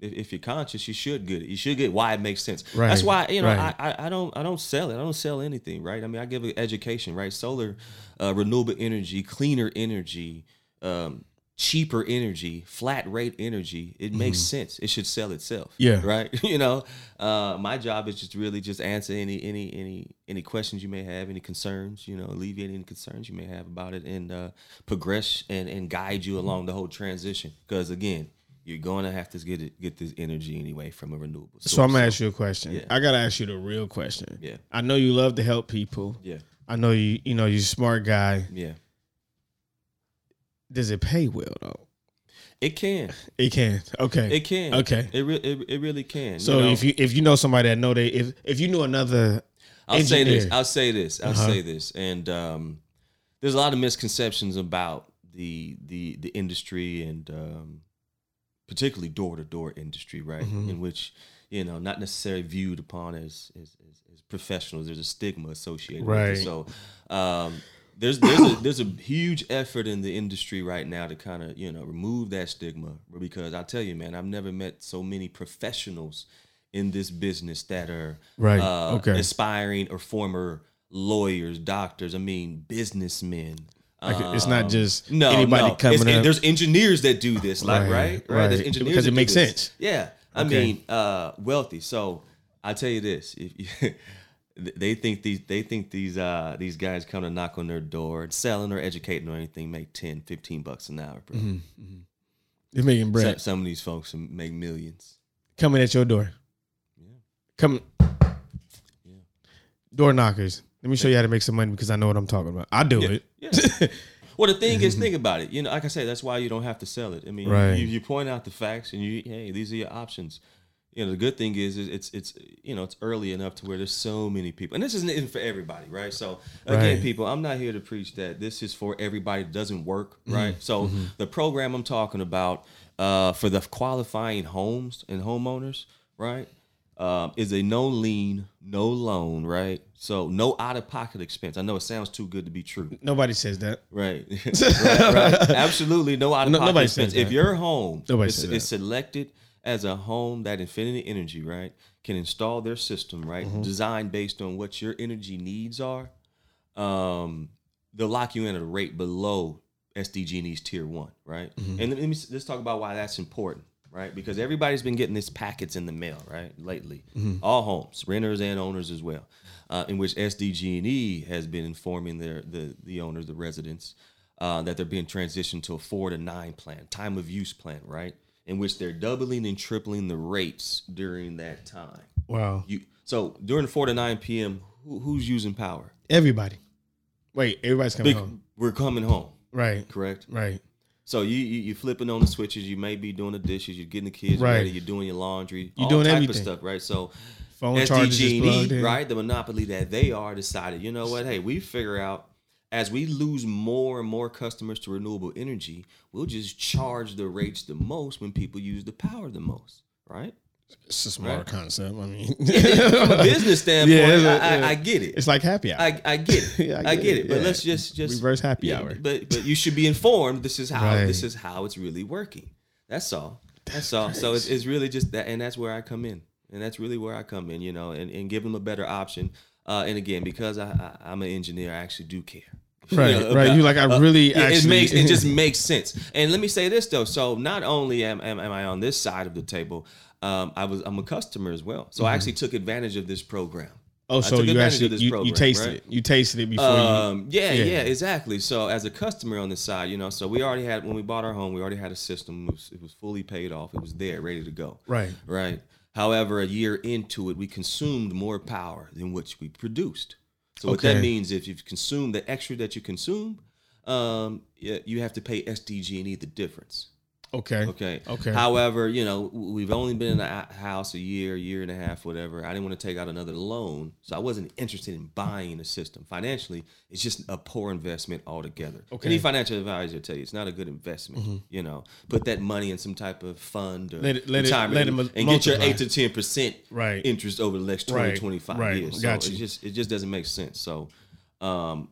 if, if you're conscious, you should get it. You should get why it makes sense. Right, That's why you know right. I, I, I don't I don't sell it. I don't sell anything, right? I mean, I give it education, right? Solar, uh, renewable energy, cleaner energy, um, cheaper energy, flat rate energy. It makes sense. It should sell itself. Mm-hmm. Yeah. right. you know, uh, my job is just really just answer any any any any questions you may have, any concerns. You know, alleviate any concerns you may have about it, and uh, progress and and guide you along the whole transition. Because again, you're going to have to get it get this energy anyway from a renewable. Source. So I'm gonna ask you a question. Yeah. I gotta ask you the real question. Yeah. I know you love to help people. Yeah, I know you. You know you're a smart guy. yeah. Does it pay well though? It can. It can. Okay. It can. Okay. It re- it, it really can. So know? if you if you know somebody that know they if if you knew another I'll say this. I'll say this. I'll Uh-huh. say this. And um, there's a lot of misconceptions about the the the industry and um, particularly door to door industry, right? Mm-hmm. In which you know not necessarily viewed upon as as, as, as professionals. There's a stigma associated with it. So um, there's there's a, there's a huge effort in the industry right now to kind of you know remove that stigma because I tell you, man, I've never met so many professionals in this business that are Right. uh, Okay. aspiring or former lawyers, doctors. I mean, businessmen. like, it's not Um, just no, anybody no. coming It's- up. There's engineers that do this, like Right, right, right. There's engineers Because it makes sense. Yeah, I Okay. mean, uh, wealthy. So I tell you this: if you, they think these they think these uh these guys come to knock on their door, selling or educating or anything, make 10, 15 bucks an hour, bro. You're making Some, bread some of these folks make millions. coming at your door. Yeah. come Yeah. Door knockers. Let me show you how to make some money because I know what I'm talking about. I do it. Yeah. Well, the thing is, think about it. You know, like I said, that's why you don't have to sell it. I mean, Right. you, you point out the facts, and you, hey, these are your options. You know, the good thing is, is it's it's you know it's early enough to where there's so many people, and this isn't for everybody, right? So again, Right. people, I'm not here to preach that this is for everybody that doesn't work, Mm-hmm. right? So the program I'm talking about uh, for the qualifying homes and homeowners, right, um, is a no lien, no loan, right? So no out of pocket expense. I know it sounds too good to be true. Nobody says that. Right. right, right. Absolutely no out of No- pocket nobody expense. says If your home Nobody is, is selected as a home that Infinity Energy, right, can install their system, right, Mm-hmm. designed based on what your energy needs are, um, they'll lock you in at a rate below SDG&E's tier one, right? Mm-hmm. And let me let's talk about why that's important, right? Because everybody's been getting these packets in the mail, right, lately. Mm-hmm. All homes, renters and owners as well, uh, in which SDG&E has been informing their the the owners, the residents, uh, that they're being transitioned to a four to nine plan, time of use plan, right? In which they're doubling and tripling the rates during that time. Wow. You so during four to nine p.m. Who, who's using power? Everybody. Wait, everybody's coming Big- home. We're coming home, Right. correct? Right. So you, you you flipping on the switches. You may be doing the dishes. You're getting the kids Right. ready. You're doing your laundry. You all doing type everything. of stuff, right? So Phone SDG&E, right? The monopoly that they are decided. You know what? Hey, we figure out as we lose more and more customers to renewable energy, we'll just charge the rates the most when people use the power the most, right? It's a smart Right. concept. I mean, From a business standpoint, Yeah, I, a- I, yeah. I get it. it's like happy hour. I, I get it. Yeah, I, get it. But yeah. let's just just Reverse happy yeah, hour. But but you should be informed. This is how Right. this is how it's really working. That's all. That's all. So it's, it's really just that, and that's where I come in, and that's really where I come in, you know, and, and give them a better option. Uh, and again, because I, I, I'm an engineer, I actually do care. You Right, know, right. You like, I really uh, actually- it makes it just makes sense. And let me say this though. So not only am, am, am I on this side of the table, um, I was I'm a customer as well. So I actually took advantage of this program. Oh, so you actually you, you program, tasted right? it. You tasted it before Um, yeah, Yeah. yeah, exactly. So as a customer on this side, you know, so we already had when we bought our home, we already had a system. It was, it was fully paid off. It was there, ready to go. Right. Right. However, a year into it, we consumed more power than which we produced. So what that means, if you consume the extra that you consume, um, you have to pay SDG&E the difference. Okay. Okay. Okay. However, you know, we've only been in the house a year, year and a half, whatever. I didn't want to take out another loan, so I wasn't interested in buying a system. Financially, it's just a poor investment altogether. Okay. Any financial advisor will tell you it's not a good investment. You know, put that money in some type of fund or Let it- let it- retirement let it and, and get your eight to ten percent Right. interest over the next 20, Right. 25 Right. years. So Got it just it just doesn't make sense. So, um,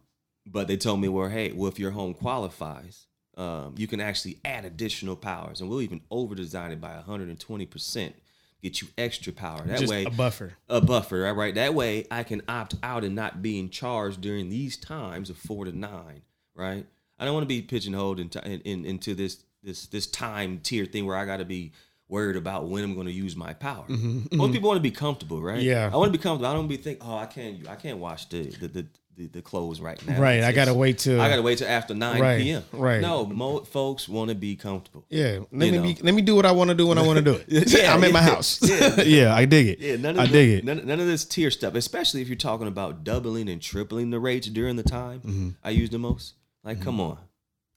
but they told me, well, hey, well, if your home qualifies, um, you can actually add additional powers, and we'll even over design it by 120 percent, get you extra power. That Just way, a buffer. a buffer, right? Right. That way, I can opt out and not being charged during these times of four to nine, right? I don't want to be pigeonholed into in, in, into this this this time tier thing where I got to be worried about when I'm going to use my power. Most people want to be comfortable, right? Mm-hmm, Yeah. I want to be comfortable. I don't be think, oh, I can't I can't watch the the the, the, the clothes right now. Right, It's- I gotta wait till- I gotta wait till after nine Right, p.m. right. No, mo- folks want to be comfortable. Yeah. Let me be, let me do what I want to do when I want to do it. Yeah, I'm in my house. yeah. Yeah. I dig it. Yeah, none of I the- dig it. None, none of this tier stuff, especially if you're talking about doubling and tripling the rates during the time Mm-hmm. I use the most. Like, come on.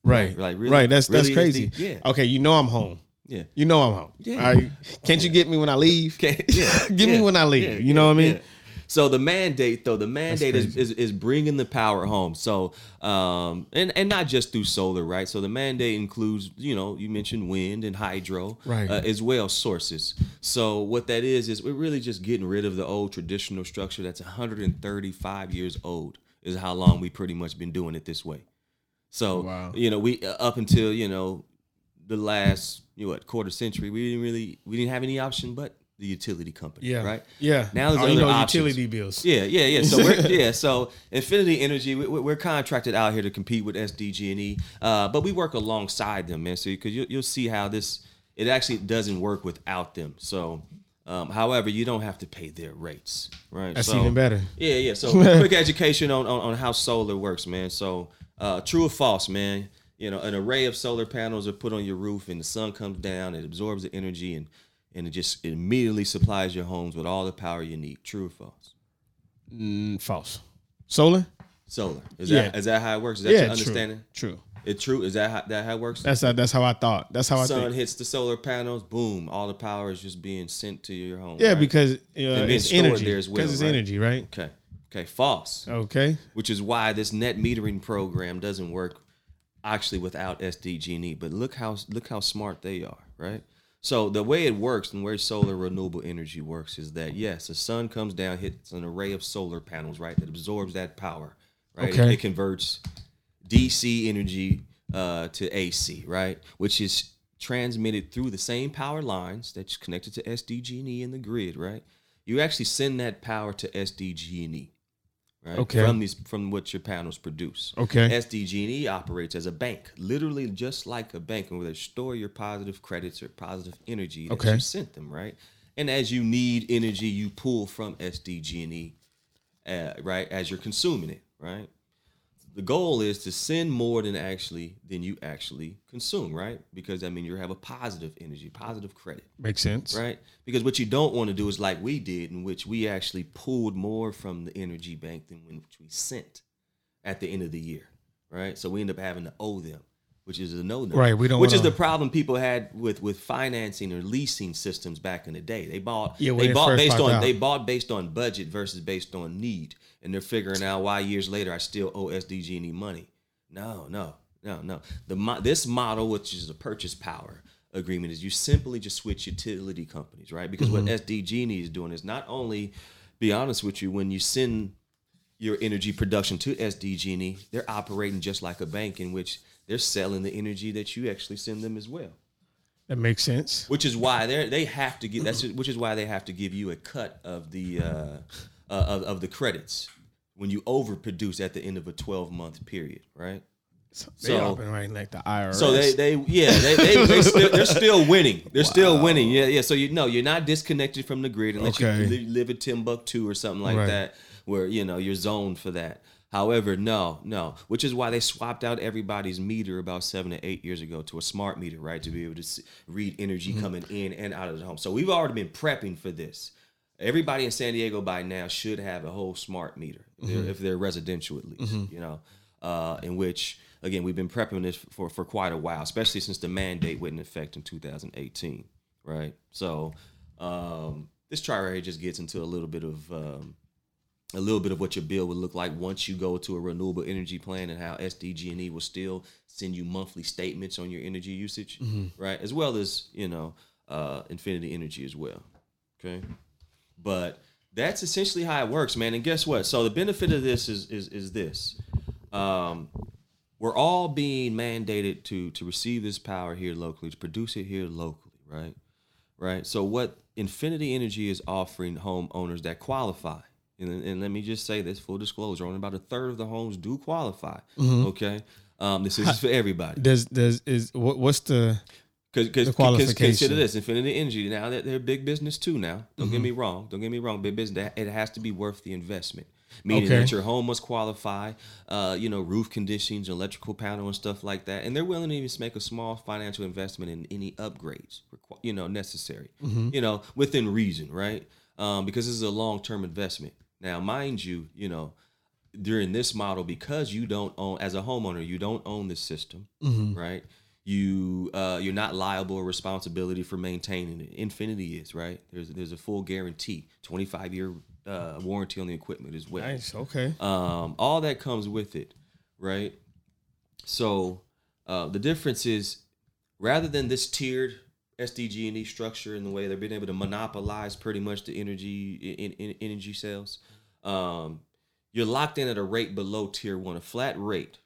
Right. Like, really- right. That's that's crazy. the- yeah. Okay. You know I'm home. Yeah. You know I'm home. Yeah. All right. Can't you get me when I leave? Okay. Yeah. Give me when I leave. yeah, you know what I mean? So the mandate, though, the mandate is, is is bringing the power home. So, um, and and not just through solar, right? So the mandate includes, you know, you mentioned wind and hydro, Right. uh, as well sources. So what that is is we're really just getting rid of the old traditional structure that's 135 years old. Is how long we pretty much been doing it this way. So Wow. you know, we uh, up until you know the last you know, what quarter century, we didn't really we didn't have any option but the utility company, Yeah. right? Yeah. Now there's oh, you other know, options. utility bills. Yeah, yeah, yeah. So we're yeah, so Infinity Energy, we, we're contracted out here to compete with SDG&E, uh, but we work alongside them, man. So because you, you'll see how this it actually doesn't work without them. So, um, however, you don't have to pay their rates, right? That's So- even better. yeah, yeah. So quick education on, on on how solar works, man. So uh, true or false, man. You know, an array of solar panels are put on your roof, and the sun comes down, it absorbs the energy, and and it just it immediately supplies your homes with all the power you need. True or false? Mm, false. Solar? Solar is Yeah. that is that how it works? Is that yeah. your understanding? True. It true? Is that how, that how it works? That's how, that's how I thought. That's how I sun think. hits the solar panels, boom! All the power is just being sent to your home. Yeah, right? because uh, it's energy. as well, Because it's right? energy, right? okay, okay, false. Okay. which is why this net metering program doesn't work actually without SDG&E. But look how look how smart they are, right? So the way it works and where solar renewable energy works is that yes, the sun comes down, hits an array of solar panels, right, that absorbs that power, right? It- It, converts DC energy uh, to AC, right, which is transmitted through the same power lines that's connected to SDG&E in the grid, right? You actually send that power to SDG&E right? Okay. From these, from what your panels produce. Okay. SDG&E operates as a bank, literally just like a bank, where they store your positive credits or positive energy that Okay. you sent them, right? And as you need energy, you pull from SDG&E, uh, right? As you're consuming it, right? The goal is to send more than actually than you actually consume, right? Because I mean you have a positive energy, positive credit Makes sense. right? Because what you don't want to do is like we did, in which we actually pulled more from the energy bank than which we sent at the end of the year, right? So we end up having to owe them, which is a no no. Right, we don't Which is wanna- the problem people had with with financing or leasing systems back in the day. They bought Yeah, they bought based on out. they bought based on budget versus based on need, and they're figuring out why years later I still owe SDG&E money. No, no, no, no. The mo- this model, which is a purchase power agreement, is you simply just switch utility companies, right? Because what mm-hmm. SDG&E is doing is not only, be honest with you, when you send your energy production to SDG&E, they're operating just like a bank in which they're selling the energy that you actually send them as well. That makes sense. which is why they they have to give that's which is why they have to give you a cut of the uh, uh, of, of the credits when you overproduce at the end of a 12 month period, right? So They So- operating like the IRS. So they they yeah they they they still, they're still winning. They're still winning. Yeah yeah. So you know you're not disconnected from the grid unless Okay. you li- live in Timbuktu or something like Right. that, where you know you're zoned for that. However, no, no, which is why they swapped out everybody's meter about seven to eight years ago to a smart meter, right, to be able to see, read energy Mm-hmm. coming in and out of the home. So we've already been prepping for this. Everybody in San Diego by now should have a whole smart meter if Mm-hmm. they're, if they're residential at least, you know, uh, in which again we've been prepping this for for quite a while, especially since the mandate went in effect in 2018, right? So um, this here just gets into a little bit of um, a little bit of what your bill would look like once you go to a renewable energy plan and how SDG&E will still send you monthly statements on your energy usage, right? As well as, you know, uh, Infinity Energy as well. Okay. But that's essentially how it works, man. And guess what? So the benefit of this is is is this. Um, we're all being mandated to to receive this power here locally, to produce it here locally, right? Right. So what Infinity Energy is offering homeowners that qualify, and, and let me just say this full disclosure: only about a third of the homes do qualify. Okay. Um, this is for everybody. does does is what, what's the Because consider this Infinity Energy now that they're big business too. Now, don't Mm-hmm. get me wrong. Don't get me wrong. Big business. It has to be worth the investment. Meaning Okay. that your home must qualify. Uh, you know, roof conditions, electrical panel, and stuff like that. And they're willing to even make a small financial investment in any upgrades, you know, necessary. Mm-hmm. You know, within reason, right? Um, because this is a long term investment. Now, mind you, you know, during this model because you don't own as a homeowner you don't own the system right you uh you're not liable or responsibility for maintaining it infinity is right there's there's a full guarantee 25 year uh warranty on the equipment as well nice? Okay. um, all that comes with it, right? So uh, the difference is rather than this tiered SDG&E E structure in the way they've been able to monopolize pretty much the energy in, in energy sales, um, you're locked in at a rate below tier one, a flat rate.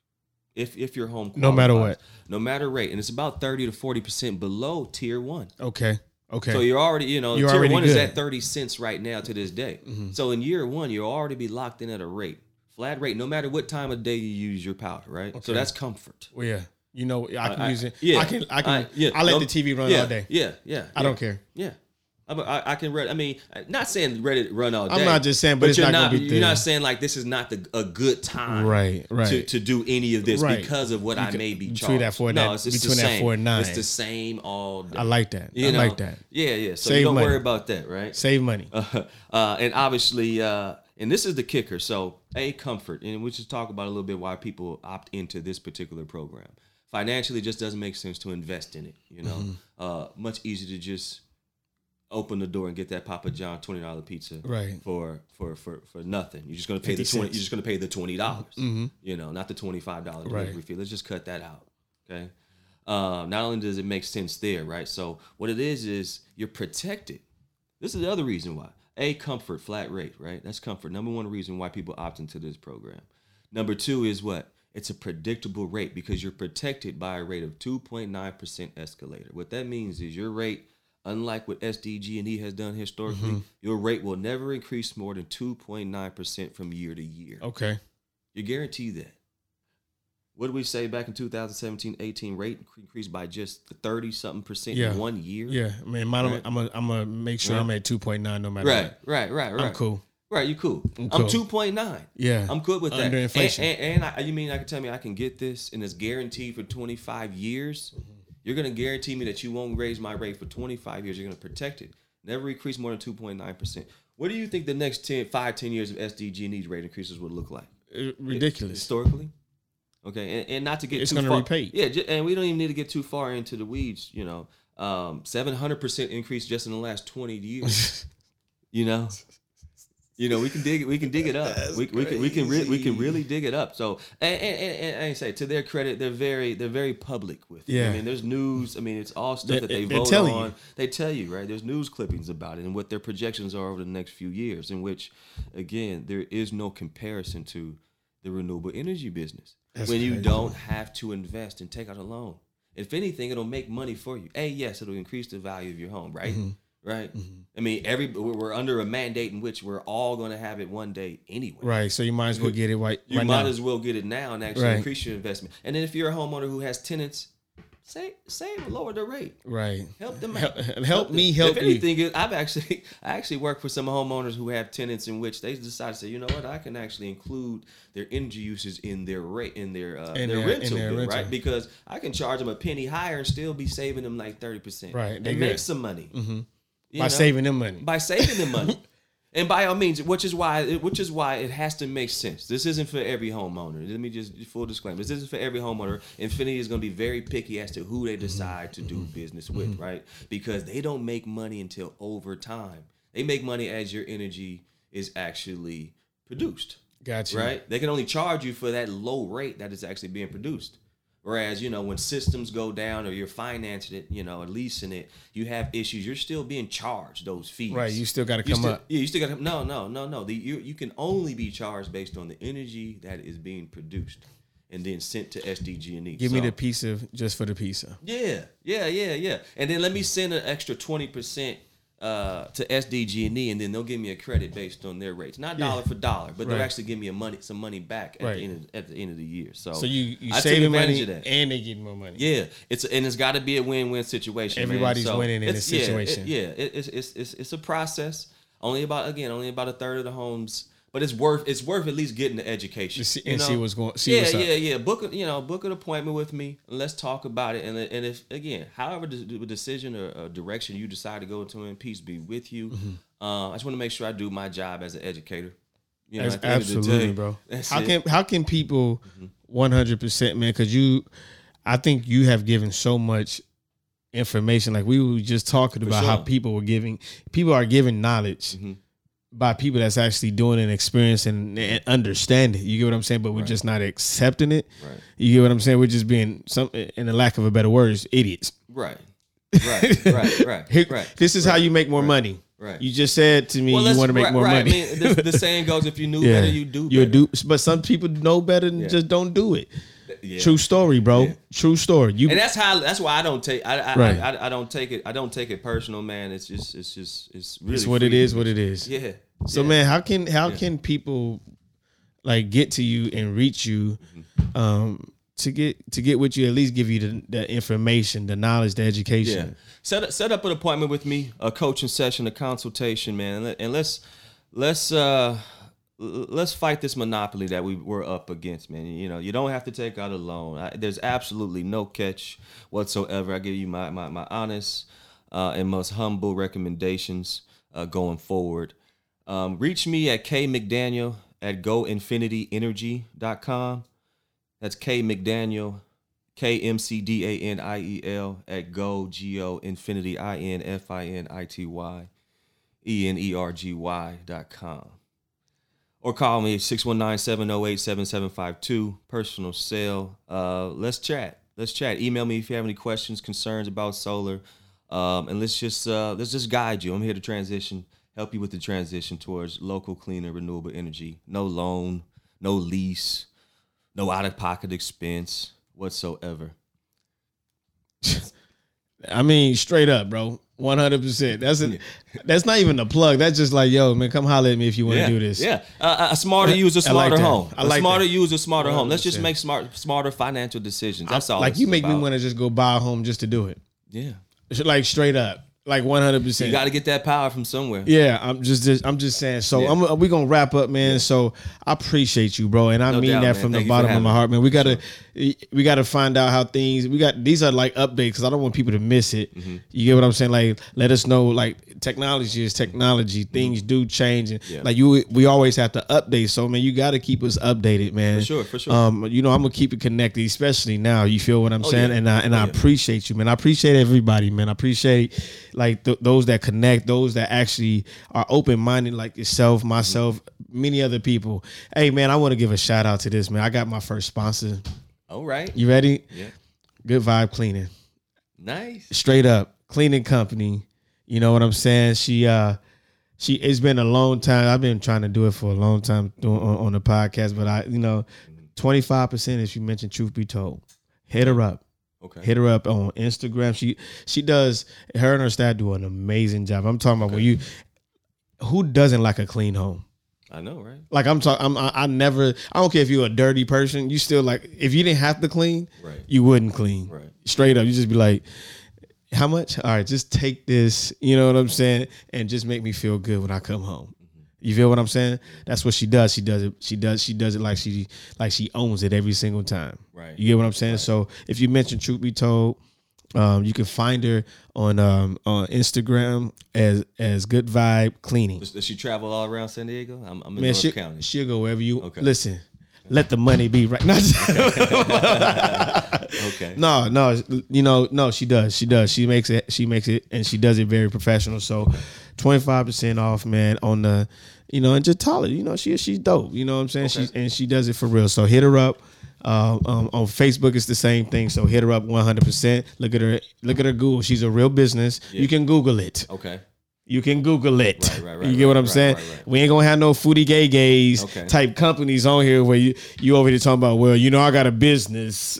If, if your home No matter what. no matter rate, and it's about thirty to forty percent below tier one. Okay. Okay. So you're already, you know, You're tier one is good. Mm-hmm. at 30 cents right now to this day. So in year one, you'll already be locked in at a rate, flat rate, no matter what time of day you use your power, right? Okay. So that's comfort. well, yeah. You know, I can I- use it. yeah, I can. I can. I, yeah, let no- the TV run yeah, all day. Yeah, yeah. I yeah, don't care. Yeah. I, I, I can read. I mean, not saying Reddit run all day. I'm not just saying, but it's you're not not. be you're not saying like this is not the, a good time, Right, right. to, to do any of this Right. because of what I Because- may be charged. between that four and no, that- it's, it's between that four and nine. It's the same all day. I like that. You I know? like that. Yeah, yeah. So Save you don't money. worry about that, right? Save money. uh, and obviously, uh, and this is the kicker. So, a comfort, and we just talk about a little bit why people opt into this particular program. Financially, it just doesn't make sense to invest in it. You know, Mm-hmm. uh, much easier to just open the door and get that Papa John twenty dollar pizza, Right. For for for for nothing. You're just gonna pay the twenty. cents. You're just gonna pay the twenty dollars. Mm-hmm. You know, not the twenty five dollar Right. delivery fee. Let's just cut that out. Okay. Uh, not only does it make sense there, right? So what it is is you're protected. This is the other reason why. A comfort flat rate, right? That's comfort. Number one reason why people opt into this program. Number two is what? It's a predictable rate because you're protected by a rate of 2.9% escalator. What that means is your rate, unlike what SDG&E E has done historically, your rate will never increase more than 2.9% from year to year. Okay. You're guaranteed that. What did we say back in 2017 18 rate increased by just 30 something percent Yeah. in one year? Yeah. I mean, mine, Right. I'm gonna I'm gonna make sure Right. I'm at 2.9 no matter Right, what. right, right, right. I'm cool. Right, you cool. I'm I'm, 2.9. Yeah. I'm good with that. Under inflation. And, and, and I, you mean I can tell me I can get this and it's guaranteed for 25 years? Mm-hmm. You're going to guarantee me that you won't raise my rate for 25 years. You're going to protect it. Never increase more than 2.9%. What do you think the next 10, 5, 10 years of SDG&E's rate increases would look like? Uh, Ridiculous. historically. Okay, and, and not to get It's too gonna far. repay. Yeah, and we don't even need to get too far into the weeds. You know, um, seven hundred percent increase just in the last twenty years. you know, you know we can dig we can dig it up. We, we can we can re- we can really dig it up. So and and, and, and I say to their credit, they're very they're very public with it. Yeah. I mean, there's news. I mean, it's all stuff They- that they they're vote telling on. you. They tell you right. There's news clippings about it and what their projections are over the next few years. In which, again, there is no comparison to the renewable energy business That's when you don't have to invest and take out a loan. If anything, it'll make money for you. A, yes, it'll increase the value of your home, right? Mm-hmm. Right. I mean, every we're we're under a mandate in which we're all going to have it one day anyway. Right. So you might as well get it right. You right might now. as well get it now and actually Right. increase your investment. And then if you're a homeowner who has tenants, save save lower the rate. right. Help them Help, out. help me help if you. anything, I've actually I actually work for some homeowners who have tenants in which they decide to say, you know what, I can actually include their energy uses in their rate in their uh, In their, their- rental in their bill, rental. right? Because I can charge them a penny higher and still be saving them like thirty percent, Right, they And make some money mm-hmm. By saving them money. by saving them money. And by all means, which is why, which is why it has to make sense. This isn't for every homeowner. Let me just full disclaimer: this isn't for every homeowner. Infinity is going to be very picky as to who they mm-hmm. decide to do mm-hmm. business with, mm-hmm. right? Because they don't make money until over time. They make money as your energy is actually produced, Gotcha. right? They can only charge you for that low rate that is actually being produced. Whereas, you know, when systems go down or you're financing it, you know, or leasing it, you have issues. You're still being charged those fees. Right, you still gotta come still- up. Yeah, you still got to. No, no, no, no. The, you you can only be charged based on the energy that is being produced and then sent to SDG&E. Give me So- the pizza just for the pizza. yeah, yeah, yeah, yeah. And then let me send an extra twenty percent uh, to SDG&E, and then they'll give me a credit based on their rates, not dollar for dollar, but they'll actually give me a money some money back at Right. the end of, at the end of the year. So, So you you I saving money of that. and they getting more money. Yeah, it's and it's got to be a win-win situation. Everybody's So winning in this yeah, it- situation. Yeah, it, it's, it's it's it's a process. Only about again, only about a third of the homes, but it's worth it's worth at least getting the education see- and see what's going- see yeah, what's yeah, yeah. Book a, you know book an appointment with me. And let's talk about it. And and if again, however the, decision or, or direction you decide to go into, and peace be with you. Mm-hmm. Uh, I just want to make sure I do my job as an educator. You That's at the end of absolutely, bro. that's How it. Mm-hmm. can how can people one hundred percent, man? Because you, I think you have given so much information. Like we were just talking about how people were giving, people are giving knowledge Mm-hmm. By people that's actually doing an experience and understand it. You get what I'm saying? But we're just not accepting it. Right. You get what I'm saying? We're just being some, in the lack of a better words, idiots. right, right, right, right, Here- right. This is how you make more money. Right. You just said to me you want to make right, more right. money. I mean, the, the saying goes, if you knew better, you do You do, but some people know better and just don't do it. Yeah. True story, bro. Yeah. True story. You And that's how. That's why I don't take. I I, Right. I, I, I don't take it. I don't take it personal, man. It's just. It's just. It's really. it's what it is. What it is. Yeah. So yeah. man, how can how can people like get to you and reach you Mm-hmm. um to get to get with you at least give you the, the information, the knowledge, the education. Yeah. Set up, set up an appointment with me, a coaching session, a consultation, man, and, let, and let's let's uh let's fight this monopoly that we we're up against, man. You know, you don't have to take out a loan. I, there's absolutely no catch whatsoever. I give you my my, my honest uh, and most humble recommendations uh, going forward. Um, reach me at K McDaniel at goinfinityenergy.com. That's K McDaniel, K M C D A N I E L at go G O infinity I N F I N I T Y E N E R G Y dot com. Or call me 619-708-7752, personal sale Uh, let's chat. Let's chat. Email me if you have any questions, concerns about solar. Um, and let's just uh, let's just guide you. I'm here to transition, help you with the transition towards local, cleaner, renewable energy. No loan, no lease, no out of pocket expense whatsoever. I mean, straight up, bro. One hundred percent. That's a, that's not even a plug. That's just like, yo, man, come holler at me if you want to yeah, do this. Yeah, uh, a smarter user, smarter I like home. I a like smarter that. user, smarter home. Let's just make smart, smarter financial decisions. That's all. Like you make me want to just go buy a home just to do it. Yeah, Like straight up. Like one hundred percent. you got to get that power from somewhere. Yeah, I'm just, just I'm just saying. So Yeah. I'm we gonna wrap up, man. So I appreciate you, bro, and I No mean doubt, that man. from Thank the bottom of my heart, man. We gotta we gotta find out how things we got. These are like updates because I don't want people to miss it. Mm-hmm. You get what I'm saying? Like let us know. Like technology is technology. Things do change, and Mm-hmm. Yeah. like you, we always have to update. So man, you got to keep us updated, man. For sure, for sure. Um, you know I'm gonna keep it connected, especially now. You feel what I'm saying? Oh, yeah. And I and Oh, I yeah. appreciate you, man. I appreciate everybody, man. I appreciate like th- those that connect, those that actually are open minded, like yourself, myself, many other people. Hey, man, I want to give a shout out to this, man. I got my first sponsor. All right. You ready? Yeah. Good Vibe Cleaning. Nice. Straight up cleaning company. You know what I'm saying? She uh she it's been a long time. I've been trying to do it for a long time doing, on, on the podcast, but I you know, 25% if you mention truth be told. Hit her up. Okay. Hit her up on Instagram. She she does her and her staff do an amazing job. I'm talking about when you who doesn't like a clean home? I know, right? Like I'm talking, I'm, I, I never. I don't care if you're a dirty person. You still like if you didn't have to clean, Right. you wouldn't clean. Right. Straight up, you just be like, how much? All right, just take this. You know what I'm saying, and just make me feel good when I come home. Mm-hmm. You feel what I'm saying? That's what she does. She does it. She does. She does it like she like she owns it every single time. Right. You get what I'm saying? So if you mention Truth Be Told, um, you can find her on um, on Instagram as as Good Vibe Cleaning. Does, she travel all around San Diego? I'm, I'm in Man, North she, County. she'll go wherever you Okay. listen. Let the money be right. Okay. no, no, you know, no. She does. She does. She makes it. She makes it, and she does it very professional. So, twenty five percent off, man. On the, you know, and just tell her, you know, she she's dope. You know what I'm saying? She's and she does it for real. So hit her up. Uh, um, on Facebook, it's the same thing. So hit her up 100. percent Look at her. Look at her Google. She's a real business. You can Google it. Okay. You can Google it. Right, right, right, you get what I'm saying? We ain't gonna have no foodie gay gays Okay. type companies on here where you you over here talking about, well, you know, I got a business.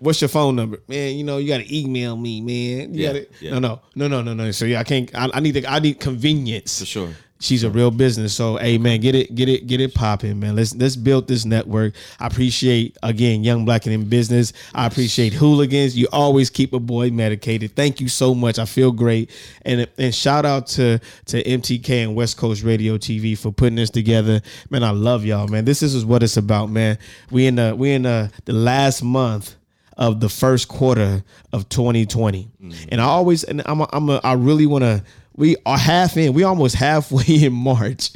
What's your phone number, man? You know, you got to email me, man. You Yeah, gotta, yeah. No, no, no, no, no, no. So yeah, I can't. I, I need the, I need convenience. For sure. She's a real business. So hey man, get it, get it, get it popping, man. Let's let's build this network. I appreciate again Young Black and in Business. I appreciate hooligans. You always keep a boy medicated. Thank you so much. I feel great. And and shout out to to MTK and West Coast Radio TV for putting this together. Man, I love y'all, man. This this is what it's about, man. We in the we in the, the last month of the first quarter of 2020. Mm. And I always and I'm a, I'm a, I really want to we are half in. We almost halfway in March.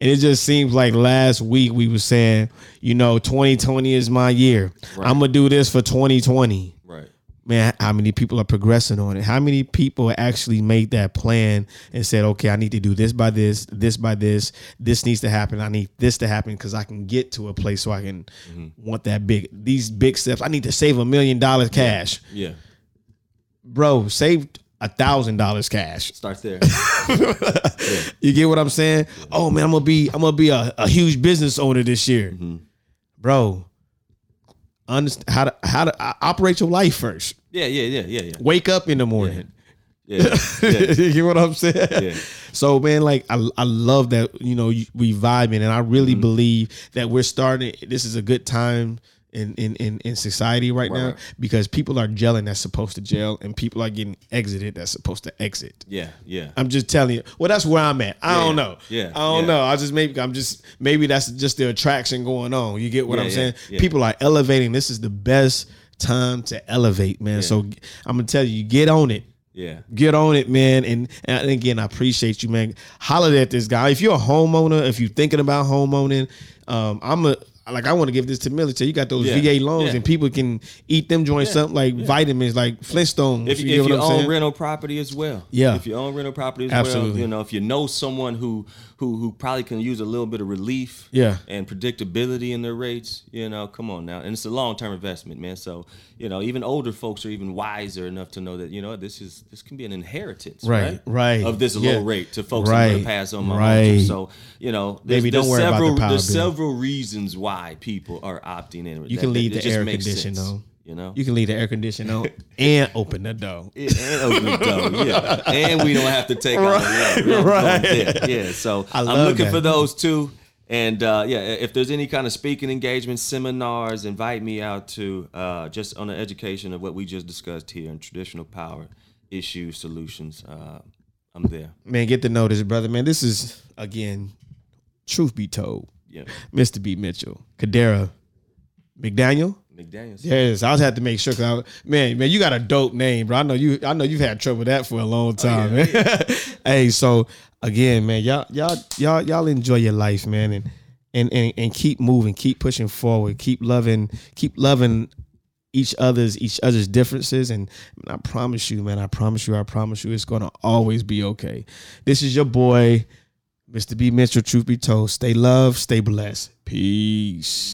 And it just seems like last week we were saying, you know, 2020 is my year. I'm gonna do this for 2020. Right. Man, how many people are progressing on it? How many people actually made that plan and said, okay, I need to do this by this, this by this, this needs to happen. I need this to happen because I can get to a place so I can mm-hmm. want that big, these big steps. I need to save a million dollars cash. Yeah. Bro, saved a thousand dollars cash. Starts there. You get what I'm saying? Oh man, I'm gonna be I'm gonna be a, a huge business owner this year, Mm-hmm. bro. Understand how to how to uh, operate your life first. yeah, yeah, yeah, yeah, yeah. Wake up in the morning. Yeah. yeah. you get what I'm saying? Yeah. So man, like I, I love that you know we vibing, and I really Mm-hmm. believe that we're starting. This is a good time in in in, in society right, now because people are gelling that's supposed to gel, and people are getting exited that's supposed to exit. Yeah, yeah. I'm just telling you. Well, that's where I'm at. I Yeah, don't know. yeah, I don't yeah. know. I just maybe I'm just maybe that's just the attraction going on. You get what Yeah, I'm saying? yeah. People are elevating. This is the best time to elevate, man. So I'm gonna tell you, get on it. Yeah. Get on it, man. And, and again, I appreciate you, man. Holler at this guy. If you're a homeowner, if you're thinking about homeowning, um, I'm a like I want to give this to military. You got those Yeah, VA loans, yeah. and people can eat them joints up like vitamins, like Flintstones. If, you if you own saying? rental property as well, Yeah. If you own rental property as Absolutely. well, you know, if you know someone who who who probably can use a little bit of relief, Yeah. and predictability in their rates, you know, come on now, and it's a long term investment, man. So you know, even older folks are even wiser enough to know that you know this is this can be an inheritance, Right, right, right. of this Yeah. low rate to folks that Right, gonna pass on my right. home. So you know, there's, Baby, there's don't worry about the several power there's bill. several reasons why people are opting in. You That- can leave it the air condition sense, on. You know, You can leave the air conditioner on and open the door. yeah, and open the door, yeah. And we don't have to take out the loan. right. Yeah, yeah. So I I'm looking that. for those too. And uh, yeah, if there's any kind of speaking engagements, seminars, invite me out to uh, just on the education of what we just discussed here in traditional power issue solutions. Uh, I'm there. Man, get the notice, brother. Man, this is again, truth be told, Yeah, Mr. B. Mitchell, Kenderra, McDaniel. McDaniel's. Yes, I had to make sure. Cause I, man, man, you got a dope name, bro. I know you. I know you've had trouble with that for a long oh, time, man. hey, so again, man, y'all, y'all, y'all, y'all enjoy your life, man, and and and and keep moving, keep pushing forward, keep loving, keep loving each other's each other's differences and I promise you man I promise you I promise you it's going to always be okay. This is your boy Mr. B Mitchell truth be told stay loved stay blessed. Peace.